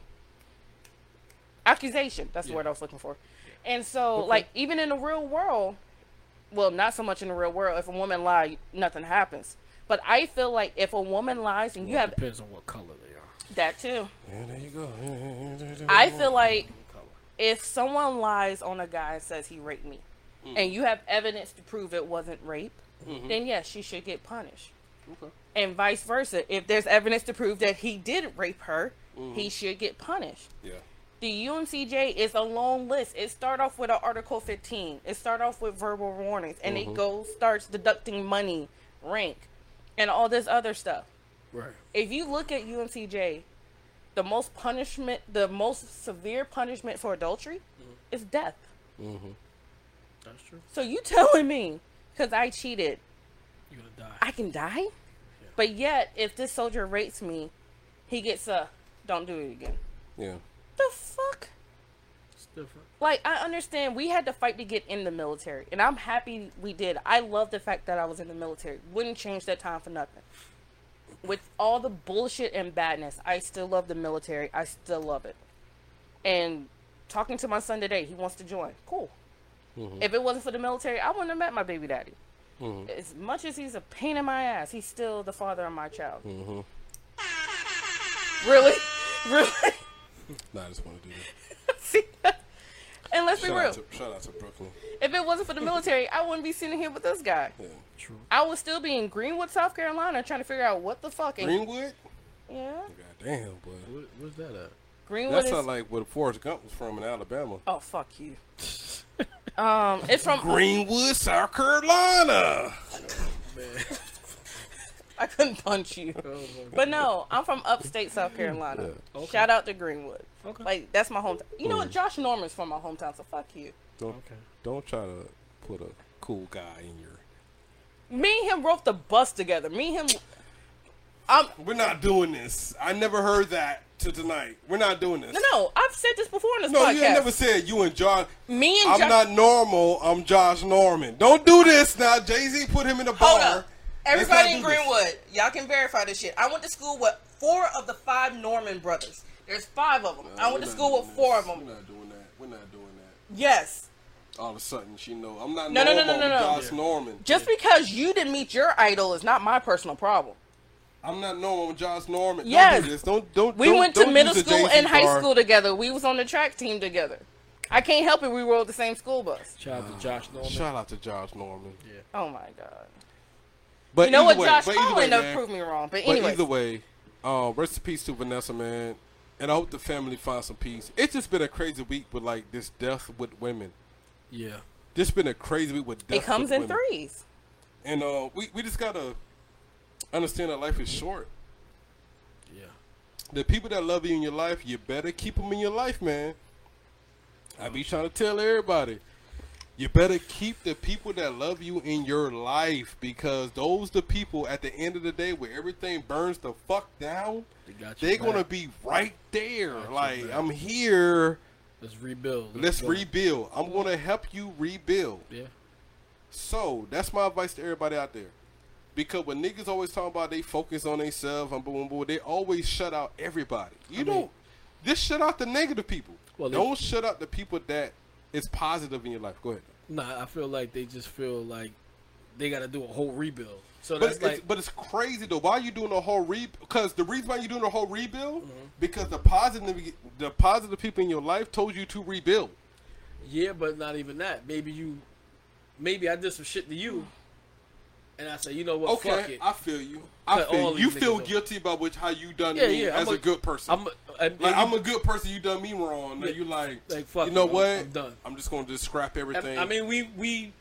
accusation. That's the word I was looking for. And so, like, even in the real world, well, not so much in the real world. If a woman lies, nothing happens. But I feel like if a woman lies and you have Depends on what color they are. that too, Yeah, there you go. Yeah, yeah, yeah, yeah, I feel like if someone lies on a guy and says he raped me, mm-hmm. and you have evidence to prove it wasn't rape, mm-hmm. then yes, she should get punished. And vice versa. If there's evidence to prove that he did rape her, he mm-hmm. should get punished. yeah. The UCMJ is a long list. It start off with an Article 15. It start off with verbal warnings, and it goes starts deducting money, rank, and all this other stuff. Right. If you look at UCMJ, the most punishment, the most severe punishment for adultery, mm-hmm. is death. Mm-hmm. That's true. So you telling me because I cheated, You're gonna die. I can die? But yet, if this soldier rapes me, he gets a don't do it again. Yeah. The fuck? It's different. Like I understand we had to fight to get in the military, and I'm happy we did. I love the fact that I was in the military. Wouldn't change that time for nothing. With all the bullshit and badness, I still love the military. I still love it. And talking to my son today, he wants to join. Cool. Mm-hmm. If it wasn't for the military, I wouldn't have met my baby daddy. Mm-hmm. As much as he's a pain in my ass, he's still the father of my child. Mm-hmm. Really? Really? Nah, I just want to do that. See? and let's be Shout real. out, to, shout out to Brooklyn. If it wasn't for the military, I wouldn't be sitting here with this guy. Yeah. True. I would still be in Greenwood, South Carolina, trying to figure out what the fuck. and- Greenwood? Yeah, God damn, boy. What, where's that at? Greenwood That is. not like where the Forrest Gump was from in Alabama. oh fuck you. um, it's from. Greenwood, South Carolina. I couldn't punch you, oh, but no, I'm from upstate South Carolina. Shout out to Greenwood. Okay. Like that's my hometown. You know what? Mm. Josh Norman's from my hometown, so fuck you. Don't, Okay. don't try to put a cool guy in your. Me and him rode the bus together. Me and him. I'm We're not doing this. I never heard that to tonight. We're not doing this. no, no. I've said this before in this No, podcast. you ain't never said you and Josh. Me and I'm Josh. not normal. I'm Josh Norman. Don't do this now. Jay Z put him in a bar. Hold up. Let's Everybody in do this. Greenwood, y'all can verify this shit. I went to school with four of the five Norman brothers. There's five of them. I went to school with doing four this. of them. We're not doing that. We're not doing that. Yes. All of a sudden, she know I'm not No, no, no, no, no, no. I'm Josh Norman. Just because you didn't meet your idol is not my personal problem. I'm not normal. I'm Josh Norman. Yes. Don't do this. Don't don't. We don't- went to don't middle school Jay-Z and high bar. school together. We was on the track team together. I can't help it. We rode the same school bus. Shout out to Josh Norman. Shout out to Josh Norman. Yeah. Oh my god. But You know what? either way- Josh but either way, man, proved me wrong. But But anyway, either way, uh, rest in peace to Vanessa, man. And I hope the family finds some peace. It's just been a crazy week with like this death with women. Yeah. This been a crazy week with death. it comes with in women. threes. And uh, we we just gotta understand that life is short. Yeah. The people that love you in your life, you better keep them in your life, man. I be trying to tell everybody, you better keep the people that love you in your life because those the people at the end of the day where everything burns the fuck down, They they're gonna be right there. Like back. I'm here. Let's rebuild. Let's go. rebuild. I'm gonna help you rebuild. Yeah. So that's my advice to everybody out there. Because when niggas always talk about they focus on themselves and boom, boom, boom, they always shut out everybody. You I don't mean- just shut out the negative people. Well, don't shut out the people that is positive in your life. Go ahead. Nah, I feel like they just feel like they got to do a whole rebuild. So But that's it's, like, but it's crazy though. Why are you doing a whole re? Because the reason why you're doing a whole rebuild Mm-hmm. because the positive the positive people in your life told you to rebuild. yeah, but not even that. Maybe you, maybe I did some shit to you, and I say, you know what, fuck Okay, it. I feel you. I Cut feel all you. You feel niggas off. guilty about which how you done Yeah, me yeah, as I'm a, good person. I'm, a, uh, and, Like and I'm you- a good person. You done me wrong. Now Yeah. you like, Like, fuck you know it, I'm- what? I'm done. I'm just gonna just scrap everything. I, I mean, we we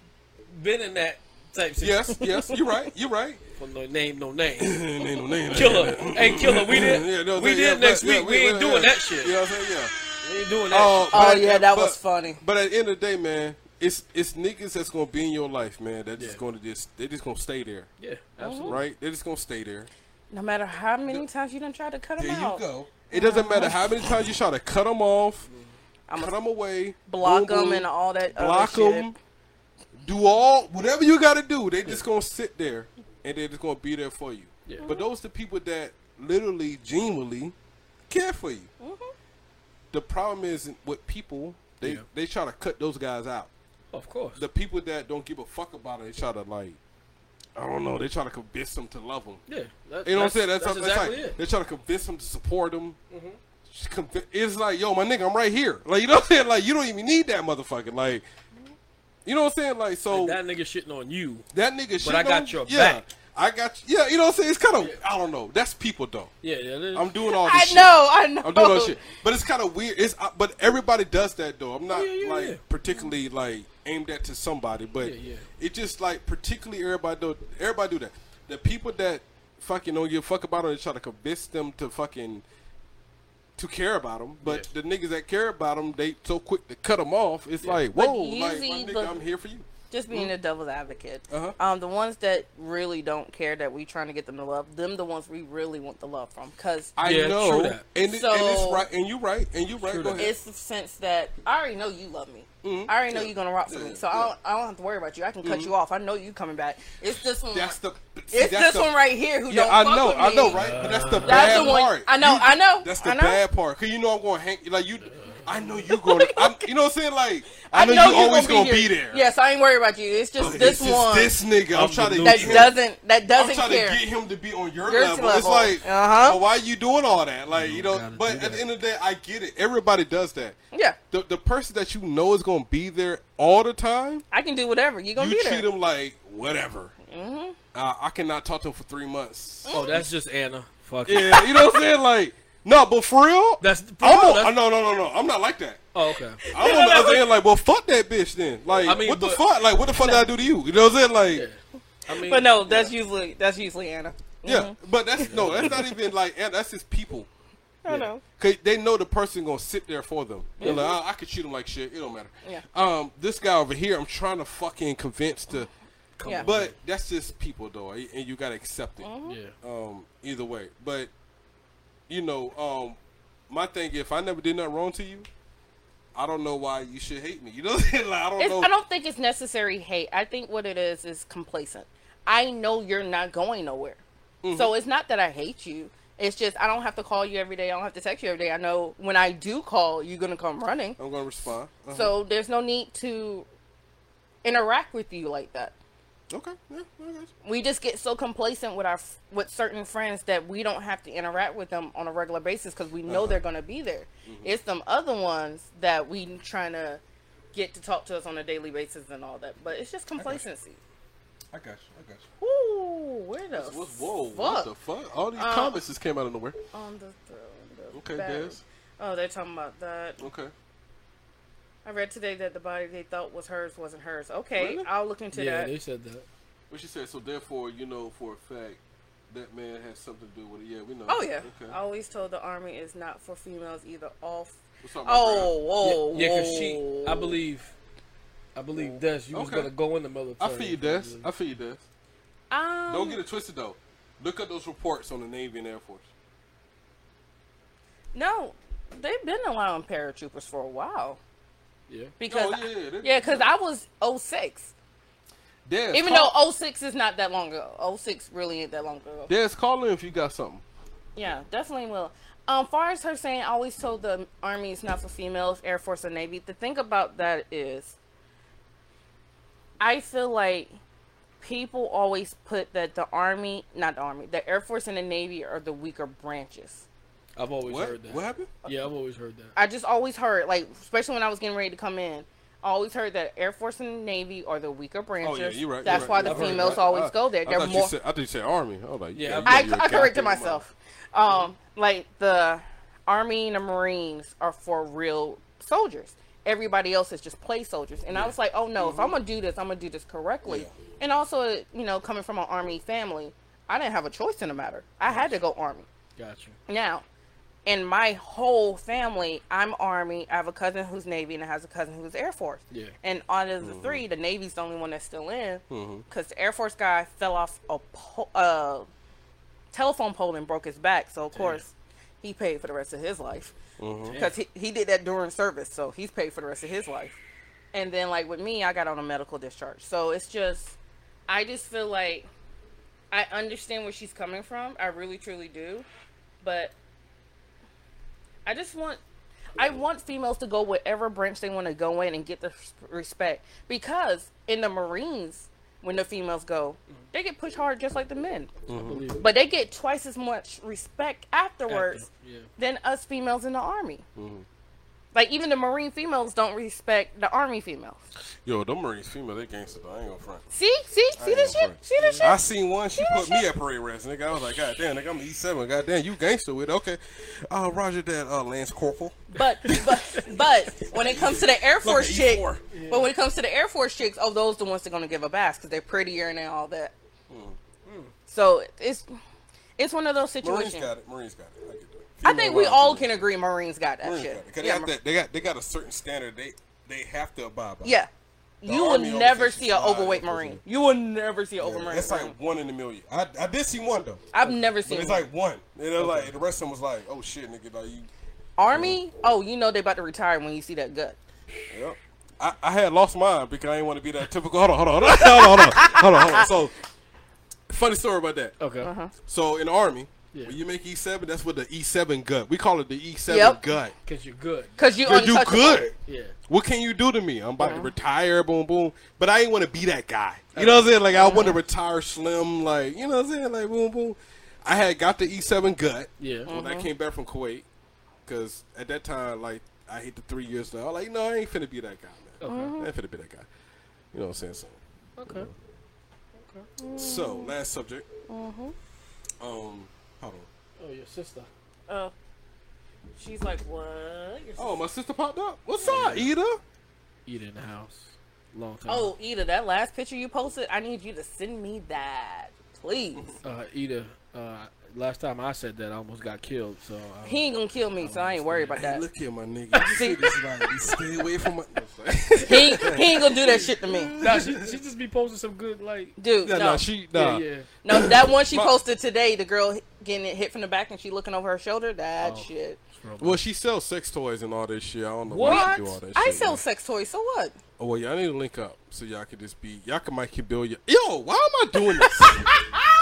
been in that type. Situation. Yes, yes. You're right. You're right. For no name, no name. Ain't no name. Killer, hey killer, we did. Yeah, no, we yeah, did next yeah, week. we, ain't doing yeah. that shit. You know what I'm saying? Yeah. We ain't doing that. Uh, oh, shit. but- Oh, yeah, that was funny. But at the end of the day, man, it's it's niggas that's gonna be in your life, man. That just gonna just they just gonna stay there, Yeah, absolutely. right? They're just gonna stay there. No matter how many times you done try to cut them There you go. It doesn't matter how many times you try to cut them off, I'ma cut them away, Block boom, them boom, and all that block other shit. them, do all whatever you got to do. They just gonna sit there and they're just gonna be there for you. Yeah. But those the people that literally, genuinely care for you. Mm-hmm. The problem is with people, they Yeah. they try to cut those guys out. Of course. The people that don't give a fuck about it, they try to like. I don't know. They try to convince them to love them. yeah. That, You know what I'm saying? That's, that's that's exactly like it. they try to convince them to support them. Mm-hmm. It's like, yo, my nigga, I'm right here. Like, you know what I'm saying? Like, you don't even need that motherfucker. Like, you know what I'm saying? Like, so that nigga shitting on you. that nigga. Shit I got on- your yeah, back. I got. You. Yeah, you know what I'm saying? It's kind of. I don't know. That's people though. Yeah, yeah. I'm doing all this I shit. know, I know. I'm doing all this shit. But it's kind of weird. It's uh, but everybody does that though. I'm not Yeah, yeah, like yeah. particularly like aimed at to somebody, but Yeah, yeah. it just like particularly everybody do everybody do that. The people that fucking don't give a fuck about it, they try to convince them to fucking to care about them. But the niggas that care about them, they so quick to cut them off. It's like, But whoa, like my usually nigga, the- I'm here for you. Just being a devil's advocate. Uh-huh. Um, the ones that really don't care that we trying to get them to love, them the ones we really want the love from. Cause I Yeah, know, true that. and, So- and it's right, and you right, and you right. Go ahead. it's the sense that I already know you love me. I already know you're gonna rock for me, so I don't, I don't have to worry about you. I can cut you off. I know you coming back. It's this one. That's the. see, it's that's this the- one right here who Yeah, don't I fuck know, with I know, right? But that's the That's bad the one- part. I know, You- I know, That's the I know. bad part. Cause you know I'm going to hang like you. I know you going. to I'm, you know what I'm saying? Like I, know, you you're always gonna gonna be, there. Yes, I ain't worried about you. It's just But this it's one this nigga. I'm, I'm trying to the that get him, doesn't that I'm trying care. to get him to be on your, Your level. It's like, Uh-huh. well, why are you doing all that? Like you know. But at the end of the day, I get it. Everybody does that. yeah, The the person that you know is gonna be there all the time. I can do whatever. You're gonna You be treat there. him like whatever. Uh, I cannot talk to him for three months. oh, that's just Anna. Fuck. Yeah, you know what I'm saying? Like, no, but for real, That's for I'm real, on- that's- no, no, no, no. I'm not like that. Oh, okay. I'm on the other end, like, well, fuck that bitch then. Like, I mean, what the but- fuck? Like, what the fuck did I do to you? You know what I'm saying? Like, Yeah. I mean, But no, that's usually that's usually Anna. yeah, but that's no, that's not even like, and that's just people. I know. Cause they know the person gonna sit there for them. They're like, "Oh, I, I could shoot them like shit. It don't matter. Yeah. Um, this guy over here, I'm trying to fucking convince to, Yeah. but that's just people though, and you gotta accept it. Mm-hmm. Yeah. um, either way. But you know, um, my thing, if I never did nothing wrong to you, I don't know why you should hate me. You know, like I don't It's, know. I don't think it's necessary hate. I think what it is is complacent. I know you're not going nowhere. Mm-hmm. So it's not that I hate you. It's just I don't have to call you every day. I don't have to text you every day. I know when I do call, you're gonna come running. I'm gonna respond. Uh-huh. So there's no need to interact with you like that. Okay, yeah. We just get so complacent with our with certain friends that we don't have to interact with them on a regular basis because we Uh-huh. know they're gonna be there. Mm-hmm. It's some other ones that we trying to get to talk to us on a daily basis and all that. But it's just complacency. I got you. I got you. Ooh, where the What's, whoa, fuck? what the fuck? All these Uh, comments just came out of nowhere. on the throne. The Okay. Des. Oh, they're talking about that. Okay. I read today that the body they thought was hers wasn't hers. Okay, Really? I'll look into Yeah, that. Yeah, they said that. What she said. So therefore, you know for a fact that man has something to do with it. Yeah, we know. Oh yeah. Okay. I always told the army is not for females either. All. F- What's up, my girl? oh, oh, yeah, because she. I believe, I believe Des, you was Okay. gonna go in the military. I feel you, Des. I feel you, Des. Um, Don't get it twisted though. Look at those reports on the Navy and Air Force. No, they've been allowing paratroopers for a while Yeah. because Oh, yeah, yeah, yeah, because I was 06. Des, Even call, though 06 is not that long ago. 06 really ain't that long ago. Des, call in if you got something. Yeah, definitely will. Um, far as her saying, I always told the Army it's not for females, Air Force or Navy. The thing about that is, I feel like people always put that the Army, not the Army, the Air Force and the Navy are the weaker branches. I've always What? heard that. What happened? Yeah, I've always heard that. I just always heard, like, especially when I was getting ready to come in, I always heard that Air Force and Navy are the weaker branches. Oh yeah, you're right. That's you're why right. the I've females that. always I- go there. I They're thought more. Said, I thought you said Army. I was like, Yeah, yeah, I'm- I, you're a I corrected myself. Um, like the Army and the Marines are for real soldiers. Everybody else is just play soldiers. And I was like, oh no, if I'm gonna do this, I'm gonna do this correctly. And also, you know, coming from an Army family, I didn't have a choice in the matter. I had to go Army. Gotcha. Now, in my whole family, I'm Army. I have a cousin who's Navy, and I have a cousin who's Air Force. Yeah. And out of the mm-hmm. three, the Navy's the only one that's still in, mm-hmm. because the Air Force guy fell off a po- uh, telephone pole and broke his back. So of course, he paid for the rest of his life mm-hmm. because he, he did that during service. So he's paid for the rest of his life. And then like with me, I got on a medical discharge. So it's just, I just feel like I understand where she's coming from. I really truly do, but I just want I want females to go whatever branch they want to go in and get the respect because in the Marines, when the females go, they get pushed hard just like the men, it. but they get twice as much respect afterwards After, yeah. than us females in the army. Mm-hmm. Like even the Marine females don't respect the Army females. Yo, them Marines female, they gangster though. I ain't gonna front. See, see, see ain't this shit, front. see this shit. I seen one. She See put that me at parade rest, nigga. I was like, God damn, nigga, I'm E7. God damn, you gangster with it. Okay. Uh, Roger that, uh, Lance Corporal. But but but when it comes to the Air Force at chick, E4. but when it comes to the Air Force chicks, oh, those the ones that are gonna give a bass because they're prettier and all that. So it's it's one of those situations. Marines got it. Marines got it. I get that. I think we all can agree Marines got that Marines shit. it. 'Cause Yeah, they, got that, they got they got a certain standard. They they have to abide by. yeah. The You will never see an overweight Marine. You will never see an Yeah, overweight That's Marine. like one in a million. I, I did see one though. I've never But seen it's one. like one. And they're like the rest of them was like, oh shit, nigga, like you. Army. Oh, you know they about to retire when you see that gut. Yep. I, I had lost mine because I didn't want to be that typical. Hold on, hold on, hold on, hold on, hold on, hold on, hold on. So, funny story about that. Okay. Uh-huh. So in the army, Yeah. when you make E7, that's what the E7 gut. We call it the E7 Yep. gut. Cause you're good. Cause you Cause you good. Yeah. What can you do to me? I'm about Uh-huh. to retire, boom, boom. But I ain't want to be that guy. You know what I'm saying? Like I want to Uh-huh. retire slim, like you know what I'm saying? Like boom, boom. I had got the E7 gut Yeah. when Uh-huh. I came back from Kuwait, because at that time, like I hit the three years now. Like, no, I ain't finna be that guy, man. Okay. I ain't finna be that guy. You know what I'm saying? So, Okay. so last subject. Mm-hmm. Um, hold on. Oh, your sister. Oh. She's like, what? You're Oh, my sister popped up. What's up, Ida? Eat in the house. Long time. Oh, Ida, that last picture you posted, I need you to send me that, please. Uh, Ida. Uh, last time I said that, I almost got killed. So. I, He ain't gonna kill me, so I ain't worried about Hey, that. look here, my nigga. You see this like stay away from my. He ain't, he ain't gonna do that shit to me, Nah, she, she just be posting some good like. dude. Yeah, no, no, she nah. Yeah, yeah. no, that one she My- posted today, the girl getting it hit from the back and she looking over her shoulder. That Oh. shit. Well, she sells sex toys and all this shit. I don't know What? why she do all that I shit. sell yeah. sex toys, so what? Oh well, y'all need to link up so y'all can just be. Y'all can might can build your. Yo, why am I doing this?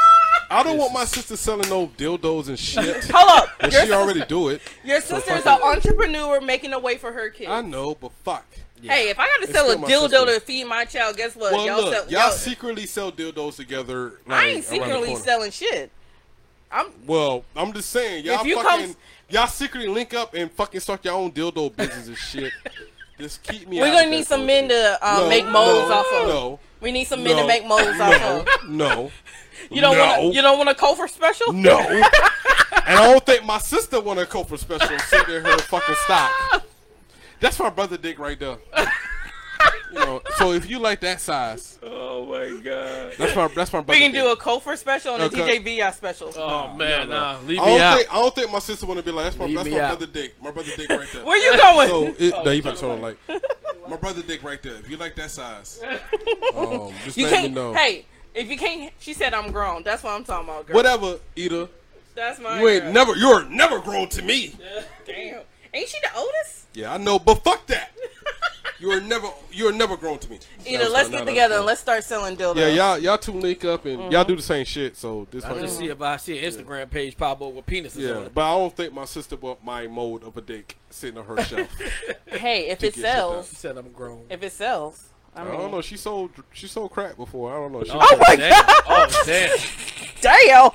I don't want my sister selling no dildos and shit. Hold up, she already do it. your sister's an entrepreneur making a way for her kids. I know, but fuck. Hey, if I gotta sell a dildo sister. to feed my child, guess what? Well, y'all look, sell, y'all, y'all- secretly sell dildos together. Like, I ain't secretly selling shit. I'm Well, I'm just saying, y'all If you fucking, come- y'all secretly link up and fucking start your own dildo business and shit. Just keep me. We're gonna need some men to uh, No, make molds no, off of. No, We need some men no, to make molds off of. no, You don't no, want you don't want a Kofor special? no. and I don't think my sister want a Kofor special sitting in her fucking stock. That's my brother dick right there. you know, so if you like that size, Oh my god. that's my that's my brother. We can dick. do a Kofor special and a Okay. DJ VI special. Oh man, nah, leave I me don't out. think I don't think my sister want to be like that's my Leave that's my out. brother dick. My brother dick right there. Where you going? So it, no, you better sort of like my brother dick right there. If you like that size, um, just you let me know. Hey, if you can't, she said I'm grown. That's what I'm talking about, girl. Whatever, Ida. That's my. You ain't girl. never. You're never grown to me. Damn. Ain't she the oldest? Yeah, I know, but fuck that. You're never. You're never grown to me. Either No, let's no, get no, together no. and let's start selling dildos. Yeah, y'all y'all two link up and Mm-hmm. y'all do the same shit. So this. I fucking- just see if I see an Instagram page pop up with penises on Yeah, it. but I don't think my sister bought my mold of a dick sitting on her shelf. Hey, if it sells, She said I'm grown. if it sells, I I don't know. She sold she sold crack before. I don't know. She, Oh, my damn. Oh damn. damn.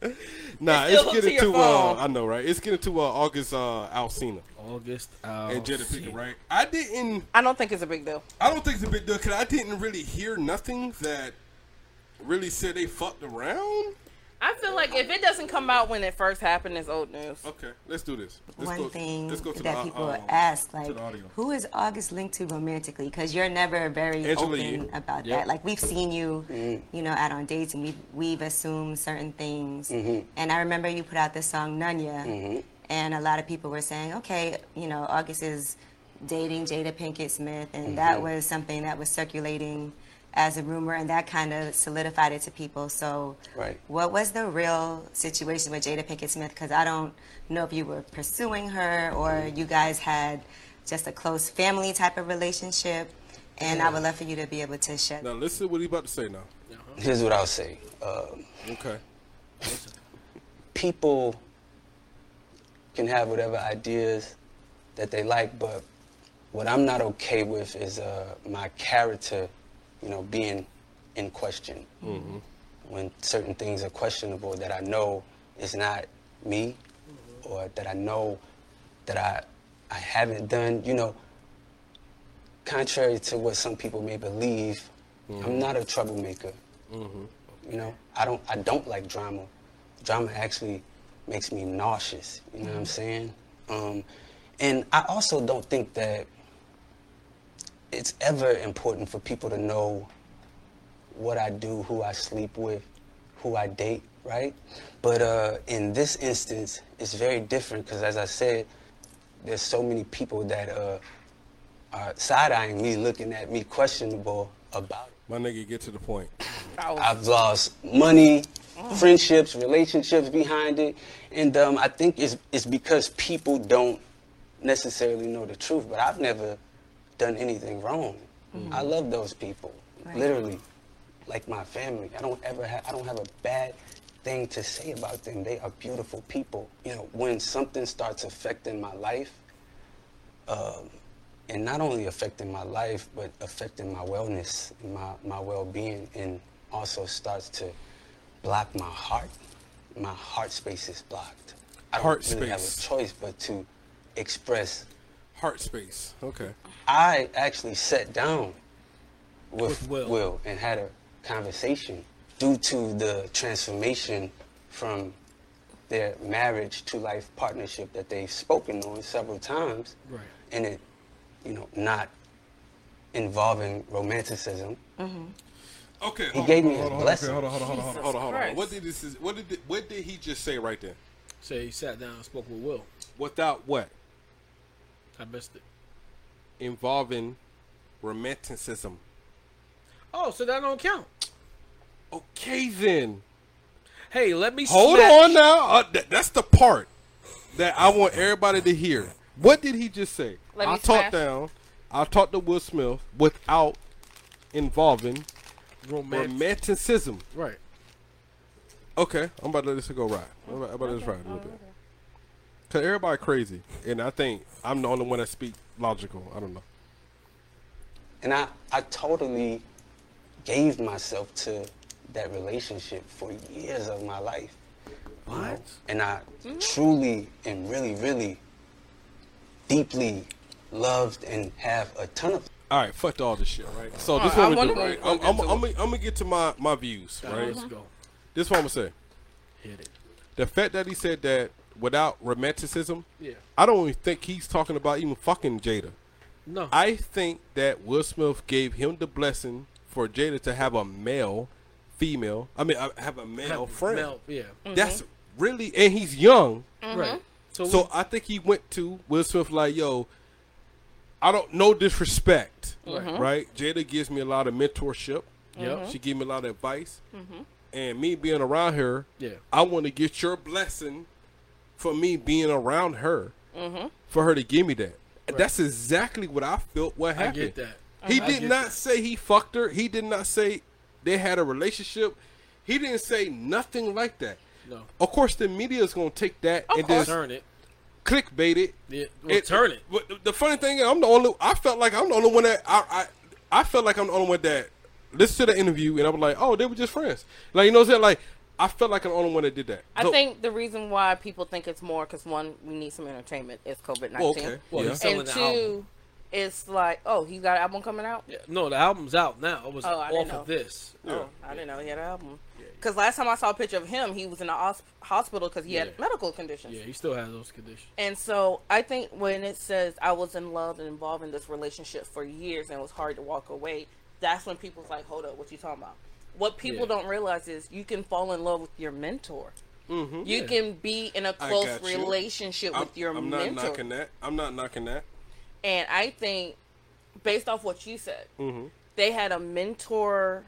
nah, It's it's, still to getting to uh. I know, right? It's getting to uh, August uh, Alsina August. Uh, and Jada Pinkett, right? I didn't. I don't think it's a big deal. I don't think it's a big deal because I didn't really hear nothing that really said they fucked around. I feel like if it doesn't come out when it first happened, it's old news. Okay, let's do this. Let's One go, thing let's go to that the, people uh, ask, like, who is August linked to romantically? Because you're never very Angela open Yee. about Yep. that. Like, we've seen you, mm-hmm. you know, out on dates, and we've, we've assumed certain things. Mm-hmm. And I remember you put out this song Nunya, mm-hmm. and a lot of people were saying, okay, you know, August is dating Jada Pinkett Smith, and that was something that was circulating as a rumor, and that kind of solidified it to people. So, Right. what was the real situation with Jada Pinkett Smith? Because I don't know if you were pursuing her or you guys had just a close family type of relationship. And I would love for you to be able to shed. Now listen what he about to say now. Here's what I'll say. Um, Okay. people can have whatever ideas that they like, but what I'm not okay with is uh, my character, you know, being in question. Mm-hmm. When certain things are questionable that I know is not me, or that I know that I I haven't done, you know. Contrary to what some people may believe, I'm mm-hmm. not a troublemaker. Mm-hmm. You know, I don't I don't like drama. Drama actually makes me nauseous. You know what I'm saying? Um, and I also don't think that it's ever important for people to know what I do, who I sleep with, who I date, right? But uh, in this instance, it's very different because, as I said, there's so many people that uh, are side eyeing me, looking at me questionable about it. My nigga, get to the point. I've lost money, friendships, relationships behind it, and um, I think it's it's because people don't necessarily know the truth. But I've never done anything wrong. I love those people, Right. literally, like my family. I don't ever have I don't have a bad thing to say about them. They are beautiful people. You know, when something starts affecting my life, um, and not only affecting my life, but affecting my wellness, my, my well-being, and also starts to block my heart. My heart space is blocked. I don't Heart really have a choice but to express. Heart space. Okay. I actually sat down with, With Will. Will and had a conversation due to the transformation from their marriage to life partnership that they've spoken on several times Right. and it, you know, not involving romanticism. Mm-hmm. Okay. He hold gave on, me hold his on, blessing. Okay, hold on, hold on, hold on, hold on, hold on, hold on. What did this? What did? What did he just say right there? Say he sat down and spoke with Will. Without what? I missed it. Involving romanticism. Oh, so that don't count. Okay then. Hey, let me Hold smash- on now. Uh, th- that's the part that I want everybody to hear. What did he just say? Let I talked smash. down. I talked to Will Smith without involving Romantic. romanticism. Right. Okay, I'm about to let this go right. I'm about, I'm about to let this ride a little bit. Cause everybody crazy, and I think I'm the only one that speak logical. I don't know. And I, I totally gave myself to that relationship for years of my life. you know? What? And I truly and really, really deeply loved and have a ton of All right, fuck all this shit, right? So All this right, what I I'm gonna do, right? I'm, I'm, I'm, it. gonna- I'm gonna get to my my views, All right, right? let's go. This is what I'm gonna say. Hit it. The fact that he said that without romanticism, Yeah. I don't even think he's talking about even fucking Jada. No. I think that Will Smith gave him the blessing for Jada to have a male, female. I mean, uh, have a male Have friend. male- yeah. Mm-hmm. That's really, and he's young. Mm-hmm. Right. So, So I think he went to Will Smith like, yo, I don't no disrespect, right? Mm-hmm. Jada gives me a lot of mentorship. Yep. She gave me a lot of advice, and me being around her, Yeah. I want to get your blessing for me being around her, mm-hmm. for her to give me that. And That's exactly what I felt. What I happened? get that. He I did not that. say he fucked her. He did not say they had a relationship. He didn't say nothing like that. No. Of course, the media is gonna take that and Just just turn it. clickbait it. Yeah, well, turn it. But the- the funny thing is, I'm the only. I felt like I'm the only one that I, I I felt like I'm the only one that listened to the interview and I was like, oh, they were just friends. Like you know what I'm saying? Like I felt like I'm the only one that did that. I So- think the reason why people think it's more because one, we need some entertainment It's COVID nineteen, Well, okay. Well, Yeah. and two, album. it's like, oh, he's got an album coming out. Yeah, no, the album's out now. It was Oh, I didn't off know. of this. Oh, I didn't know he had an album. Because last time I saw a picture of him, he was in the hos- hospital because he Yeah. had medical conditions. Yeah, he still has those conditions. And so I think when it says I was in love and involved in this relationship for years and it was hard to walk away, that's when people's like, hold up, what you talking about? What people Yeah. don't realize is you can fall in love with your mentor. You Yeah. can be in a close got you. relationship I'm, with your mentor. I'm not knocking that. I'm not knocking that. And I think, based off what you said, Mm-hmm. they had a mentor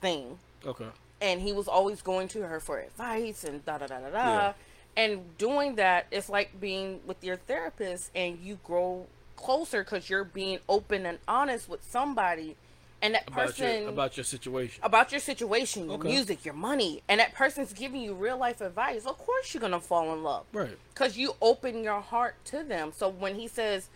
thing, Okay. and he was always going to her for advice and da da da da da. Yeah. And doing that, it's like being with your therapist, and you grow closer because you're being open and honest with somebody, and that About person your about your situation. about your situation, your Okay. music, your money, and that person's giving you real life advice, of course you're gonna fall in love. Right. Because you open your heart to them. So when he says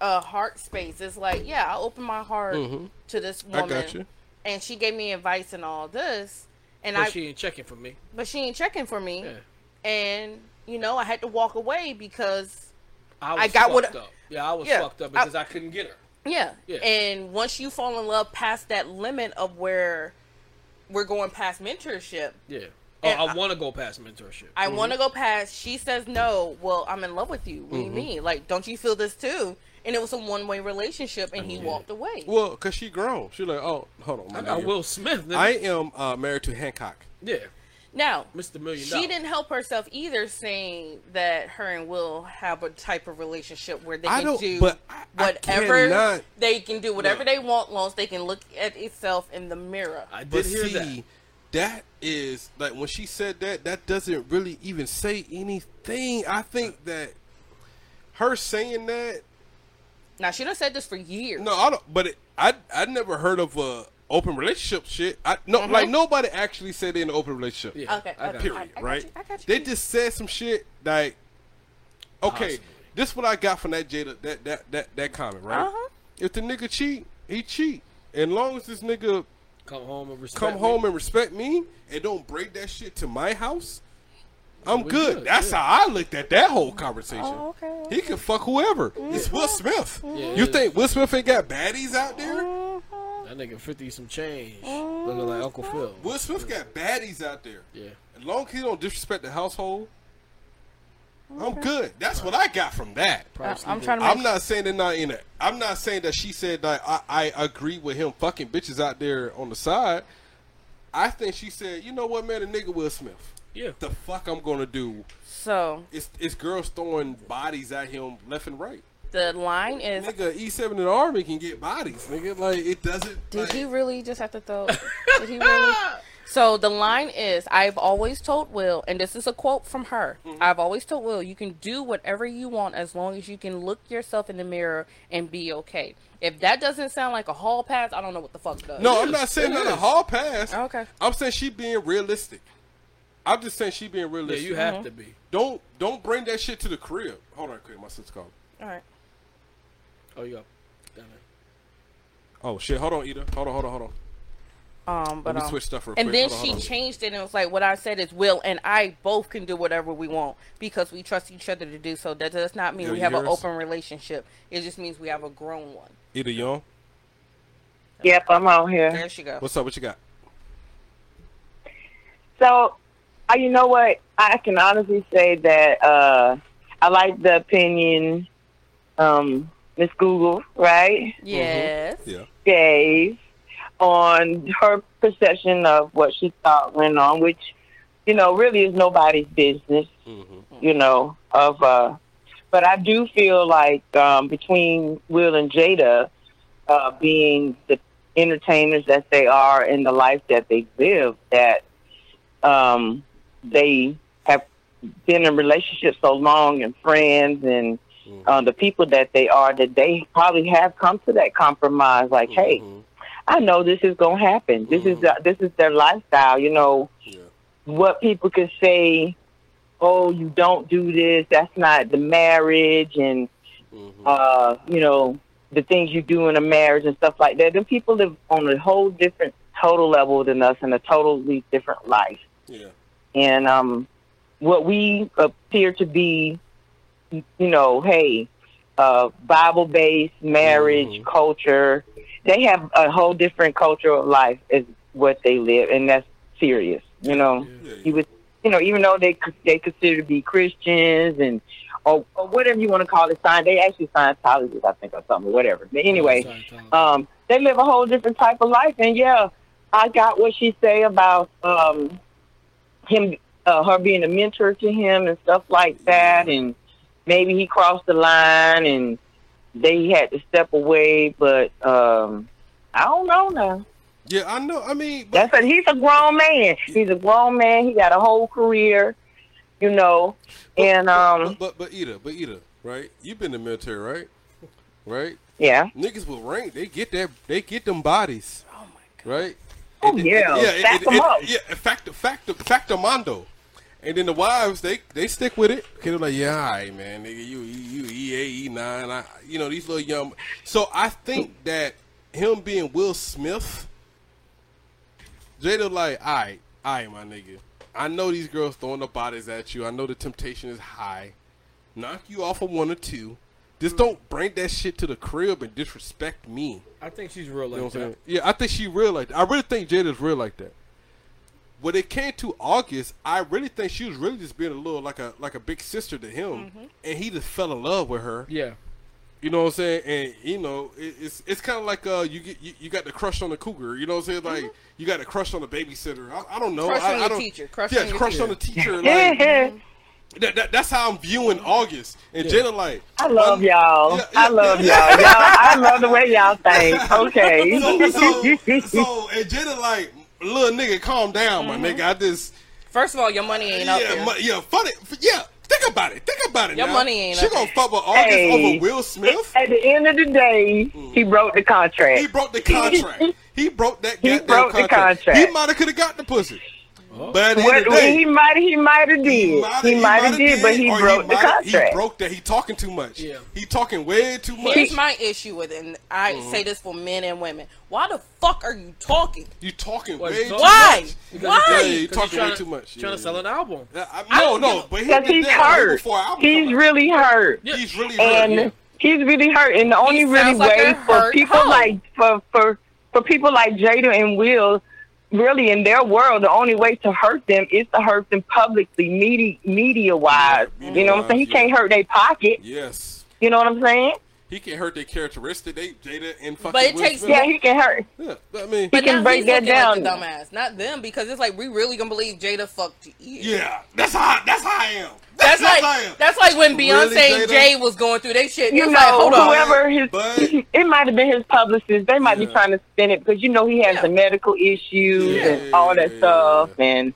uh, heart space, it's like, yeah, I open my heart Mm-hmm. to this I woman. got you. And she gave me advice and all this. And But I she ain't checking for me. but she ain't checking for me. Yeah. And, you know, I had to walk away because I, was I got what- fucked up. Yeah, I was Yeah, fucked up I- because I, couldn't get her. Yeah. Yeah. And once you fall in love past that limit of where we're going past mentorship, Yeah. Oh, I, I- want to go past mentorship. I want to mm-hmm. go past. She says no. Well, I'm in love with you. What do you mm-hmm. mean? Like, don't you feel this too? And it was a one way relationship, and he mm-hmm. walked away. Well, cause she grown. She like, oh, hold on. I my got. Will Smith. Nigga. I am uh, married to Hancock. yeah, Now, Mr. Million she Dollar. didn't help herself either, saying that her and Will have a type of relationship where they I can don't- but I- I whatever cannot- they can do, whatever No. they want, long as they can look at itself in the mirror. I did But hear see, that. that is like when she said that. That doesn't really even say anything. I think uh. that her saying that. Now she done said this for years. No, I don't. But it, I I never heard of a open relationship shit. I no Mhm. like nobody actually said they in an open relationship. Yeah, Okay, okay. Period. I- I got right? you, I got you. They just said some shit like. Okay, Possibly. this what I got from that Jada that that that that comment right. Uh-huh. If the nigga cheat, he cheat. And long as this nigga Come home and respect come me. home and respect me and don't break that shit to my house, I'm good. good, That's yeah. how I looked at that whole conversation. Oh, okay, He can fuck whoever. It's Will Smith. Yeah, you it think Will Smith ain't got baddies out there? That nigga 50 some change. Oh, Looking like Uncle Phil. Will Smith got baddies out there. Yeah. As long as he don't disrespect the household, I'm good. That's what I got from that. I- I'm trying to make I'm not saying they're not in it. I'm not saying that she said that I, I agree with him fucking bitches out there on the side. I think she said, you know what, man, a nigga Will Smith. Yeah. The fuck I'm gonna do? So It's it's girls throwing bodies at him left and right. The line is Nigga, E7 in the army can get bodies, nigga. Like it doesn't. Did like, he really just have to throw? Did he really? So the line is, I've always told Will, and this is a quote from her. Mm-hmm. I've always told Will, you can do whatever you want as long as you can look yourself in the mirror and be okay. If that doesn't sound like a hall pass, I don't know what the fuck does. No, I'm not saying It not a hall pass. Okay. I'm saying she being realistic. I'm just saying she being realistic. Yeah, realistic. you have to be. Don't don't bring that shit to the crib. Hold on, quick. My sister called. All right. Oh, you got down there. Oh shit. Hold on, Ida. Hold on, hold on, hold on. Um, but Let me um, switch stuff real and quick. then Hold on, she hold on. changed it and it was like, what I said is Will and I both can do whatever we want because we trust each other to do so. That does not mean Yeah, we have an us? open relationship. It just means we have a grown one. Ida Young. Yep, I'm on here. There she goes. What's up? What you got? So, uh, you know what? I can honestly say that uh, I like the opinion, um, Miss Google, right? Yes. Yeah. Gave on her perception of what she thought went on, which, you know, really is nobody's business, you know, of, uh, but I do feel like um, between Will and Jada uh, being the entertainers that they are and the life that they live, that um, they have been in relationships so long and friends and uh, the people that they are that they probably have come to that compromise like hey i know this is going to happen. This is uh, this is their lifestyle you know. What people could say oh you don't do this that's not the marriage and uh you know the things you do in a marriage and stuff like that. Then people live on a whole different total level than us in a totally different life. Yeah. and um, what we appear to be, you know, hey, uh, Bible-based marriage culture, they have a whole different culture of life is what they live, and that's serious. You know, you would, you know, even though they they consider to be Christians and or, or whatever you want to call it, sign they actually Scientologists, I think, or something, whatever. But anyway, um, they live a whole different type of life, and yeah, I got what she say about um, him, uh, her being a mentor to him and stuff like that, and maybe he crossed the line and they had to step away. But um, I don't know now. Yeah, I know. I mean, but, That's a, he's a grown man. He's a grown man. He got a whole career, you know. And um, but but Ida, but Ida, right? You've been in the military, right? Right? yeah. Niggas with rank, they get that, they get them bodies. Oh my god. Right? Oh And- yeah, and- yeah, Stack and- 'em and- up. yeah, factor, factor, factor mondo. And then the wives, they they stick with it. They're like, yeah, all right, man, nigga, you you E8, E9, I, you know these little young. So I think that him being Will Smith, Jada like, all right, all right, my nigga. I know these girls throwing the bodies at you. I know the temptation is high. Knock you off of one or two. Just hmm. don't bring that shit to the crib and disrespect me. I think she's real You know like I'm saying? that. Yeah, I think she real like that. I really think Jada's real like that. When it came to August, I really think she was really just being a little like a like a big sister to him, mm-hmm. and he just fell in love with her. Yeah. You know what I'm saying? And you know, it, it's it's kind of like uh, you get you, you got the crush on the cougar. You know what I'm saying? Like mm-hmm. you got a crush on the babysitter. I, I don't know. Crush I, on I your don't, teacher. Crush yeah, on crush teacher. on the teacher. Like mm-hmm. that, that, that's how I'm viewing August. And Jada like, I love y'all. Yeah, I love yeah. y'all. Y'all, I love the way y'all think. Okay. so, so, so and Jada like, little nigga, calm down, my mm-hmm. nigga. I just First of all, your money ain't up yeah, there. mu- yeah, funny, yeah. Think about it. Think about it. Your now. money ain't She up gonna fuck with August Hey. over Will Smith. At the end of the day, mm. he broke the contract. He broke the contract. He broke that He goddamn broke the contract. contract. He might have could have got the pussy. But at the What, end of the day, he might he might have did. He might have did, but he or broke the contract. He broke that. He talking too much. Yeah. He talking way too much. Here's my issue with it, and I Mhm. say this for men and women. Why the fuck are you talking? You talking Why? way too Why? much. Because Why? Yeah, you talking way to- too much. Trying Yeah, to sell an album. yeah. I, no, no, but he Because did he's that hurt. before He's really hurt. He's really and hurt. he's really hurt. And the only really way for people like for for for people like Jada and Will, really in their world, the only way to hurt them is to hurt them publicly, media media wise. you know what I'm saying? He media-wise, can't hurt their pocket. Yes. You know what I'm saying? He can hurt their characteristic. They Jada and fucking But it takes- Smith. Yeah, he can hurt. Yeah, I mean, But can break that looking like the down. dumbass, not them, because it's like we really gonna believe Jada fucked you. yeah, that's how that's how I am. That's how I like that's like when Really, Beyonce and Jay was going through their shit. You It's know, like, hold on. whoever his, But- it might have been his publicist. They might be trying to spin it because you know he has Yeah. the medical issues Yeah. and all that stuff, and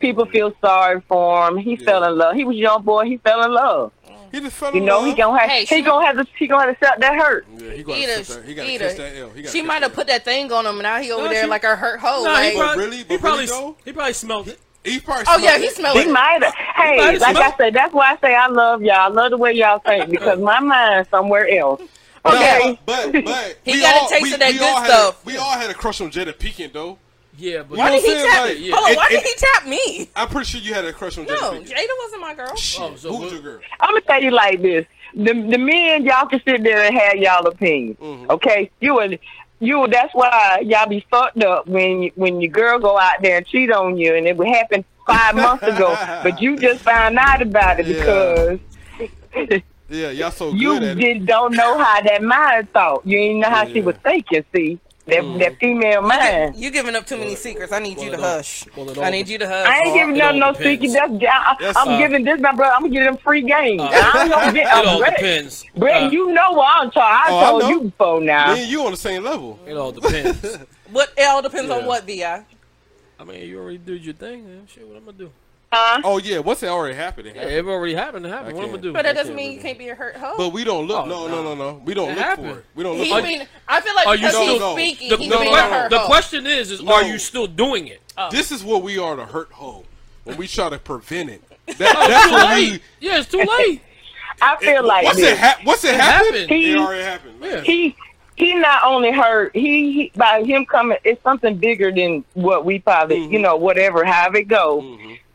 people feel sorry for him. He fell in love. He was a young boy. He fell in love. He just fell You in know, love. he gonna have Hey, he she- gonna have to he gonna have to accept that hurt. Yeah, he got Either, to He got to either. kiss that L. He she might have put that thing on him, and now he over No, there she- like a hurt hoe. Nah, like, he probably, really? he probably, really he probably smelled it. He probably oh yeah, smelled he it. smelled He it. might have. Hey, might have like I said, that's why I say I love y'all. I love the way y'all think because my mind's somewhere else. Okay. No, but but, but He we got a all, taste we, of that good all had stuff. A, we all had a crush on Jada Pinkett though. Yeah, but Why You know did he tap? saying? Yeah. Hold on, It- why did it- he tap me? I'm pretty sure you had a crush on Jada No, Pinkett. Jada wasn't my girl. Shit, Oh, so who's who- your girl? I'm gonna tell you like this: the the men y'all can sit there and have y'all opinions. Mhm. Okay, you would you that's why y'all be fucked up when when your girl go out there and cheat on you, and it would happen five months ago, but you just found out about it Yeah. because Yeah, y'all so you good at it. just don't know how that mind thought. You didn't know how she was thinking. See that Mm. that female mind. You giving up too many secrets. I need you to it all- hush. well, all I need you to hush. I ain't all- giving it them all no secret. depends. That's, I, That's, I'm uh, giving this my brother. I'm gonna give them free game. Uh, I ain't gonna get. It all Brett, depends. Brett, Uh, you know what I'm talking. I Oh, I told know. you before now. Me and you on the same level. It all depends. What? It all depends Yeah. on what, Vi. I mean, you already did your thing. Man. Shit, what I'm gonna do? Huh? Oh yeah, once it already happened, it Yeah, happened. it already happened. It happened. I What I'm can't. gonna do? But that I doesn't mean you can't be a hurt hoe. But we don't look. Oh, no, no. no, no, no. We don't It look happened. for it. We don't look he for been, I feel like Are you because still- he's no, speaking, The, he's the, being que- a hurt the hoe. question is, is No. are you still doing it? it. This is what we are to hurt hoe when we try to prevent it. That, that's Too what late. we. Yeah, it's too late. I feel like Once this. it, ha- once it, It happened, happened. it He- already happened. Yeah. he he not only hurt he, he by him coming it's something bigger than what we probably Mm-hmm. you know whatever however it go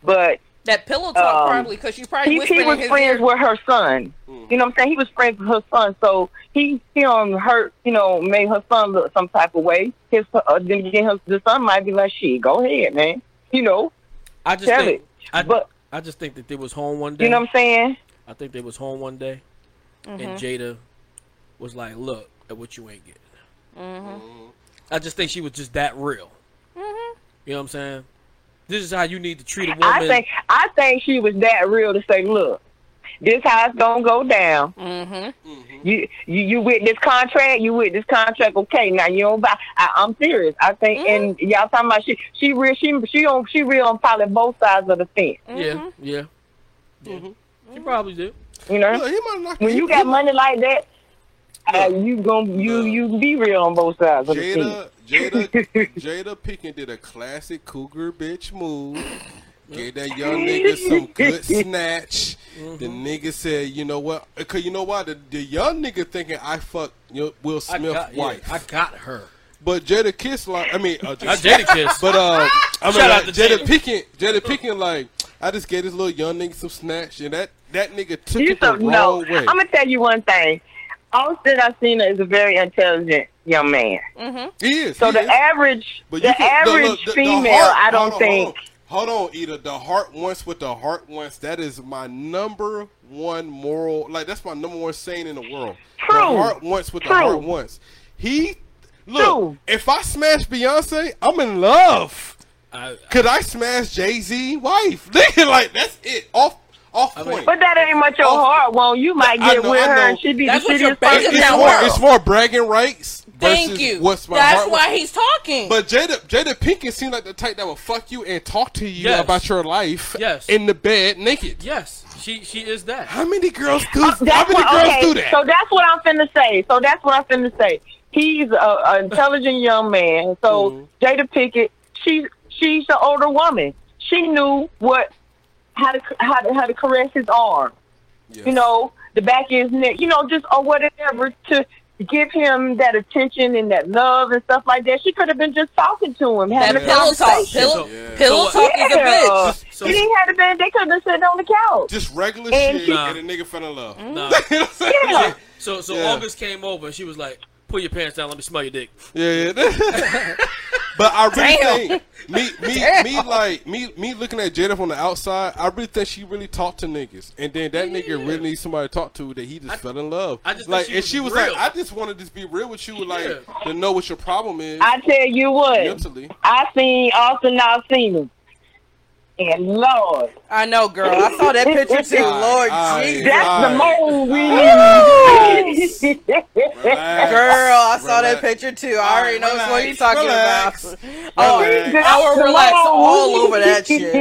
but That pillow talk Um, probably because you probably he, whispering he was his friends ear. with her son Mm. you know what I'm saying he was friends with her son so he he um hurt you know made her son look some type of way his uh, then again his, the son might be like "She go ahead man you know I just Tell think. it. I, But- I just think that they was home one day. you know what I'm saying I think they was home one day, Mm-hmm. and Jada was like, "Look at what you ain't getting." Mm-hmm. I just think she was just that real. You know what I'm saying? This is how you need to treat a woman. I think I think she was that real to say look This how it's gonna go down. Mm-hmm. You you you with this contract? You with this contract? Okay, now you don't buy. I, I'm serious. I think, and y'all talking about she she real she she on she real on probably both sides of the fence. Yeah, yeah. yeah. She probably did. You know, Look, he might knock when he- you got might- money like that, uh, you gon' you you be real on both sides of the fence. Jada, Jada, Jada Pinkett did a classic cougar bitch move. Gave that young nigga some good snatch. The nigga said, "You know what? Cause you know why the, the young nigga thinking I fuck you know, Will I Smith got, yeah, wife, I got her. but Jadakiss like I mean, uh, Not Jada Kiss. but uh, I mean, Shout out like, to Jada Jada. Pinkett, Jada Pinkett like I just gave this little young nigga some snatch, and that that nigga took You it the so, wrong no, way. I'm gonna tell you one thing. Austin Alsina is a very intelligent young man. Mm-hmm. he is. So he the is. average, But the can- average look, the- the female, heart- I don't on, think. Hold on, hold on, Ida. The heart wants what the heart wants. That is my number one moral. Like that's my number one saying in the world. True. The heart wants what the heart wants. He look. True. If I smash Beyonce, I'm in love. I, Could I smash Jay Z wife? Like that's it. Off off point. But that ain't much your Oh. heart want. You might get know, with her and she'd be That's the what you're shittiest person in that the world. it's more bragging rights. Thank you. What's my That's heart why wants. he's talking. But Jada Jada Pinkett seemed like the type that would fuck you and talk to you Yes. about your life Yes. in the bed naked. yes, she she is that. How many girls do? Uh, how many what, girls okay, do that? So that's what I'm finna say. So that's what I'm finna say. He's a, an intelligent young man. So Mm-hmm. Jada Pinkett, she's she's the older woman. She knew what how to how to how to caress his arm. Yes. You know, the back of his neck. You know, just or whatever to give him that attention and that love and stuff like that. She could have been just talking to him, that having a pillow talk. Pillow, Yeah. pillow So, talk is a bitch. So- he didn't have to been. They could have been sitting on the couch. Just regular And shit, she- and a nigga fell in love. Mm-hmm. Nah. You know what I'm saying? Yeah. So so Yeah. August came over and she was like, "Pull your pants down, let me smell your dick." Yeah, yeah. but I really Damn. think me, me, me, like me, me looking at Jada from the outside. I really think she really talked to niggas, and then that nigga really needs somebody to talk to that he just fell in love. I just like, she and was she was real. like, I just want to just be real with you, like Yeah. to know what your problem is I tell you what, mentally. I seen Austin Alsina, and Lord, I know, girl. I saw that picture too. Lord I- Jesus. that's Right. the movie. Relax. Girl, I saw that picture too. I already know what you're talking Relax. about. Oh, Relax. I will relax all over that shit.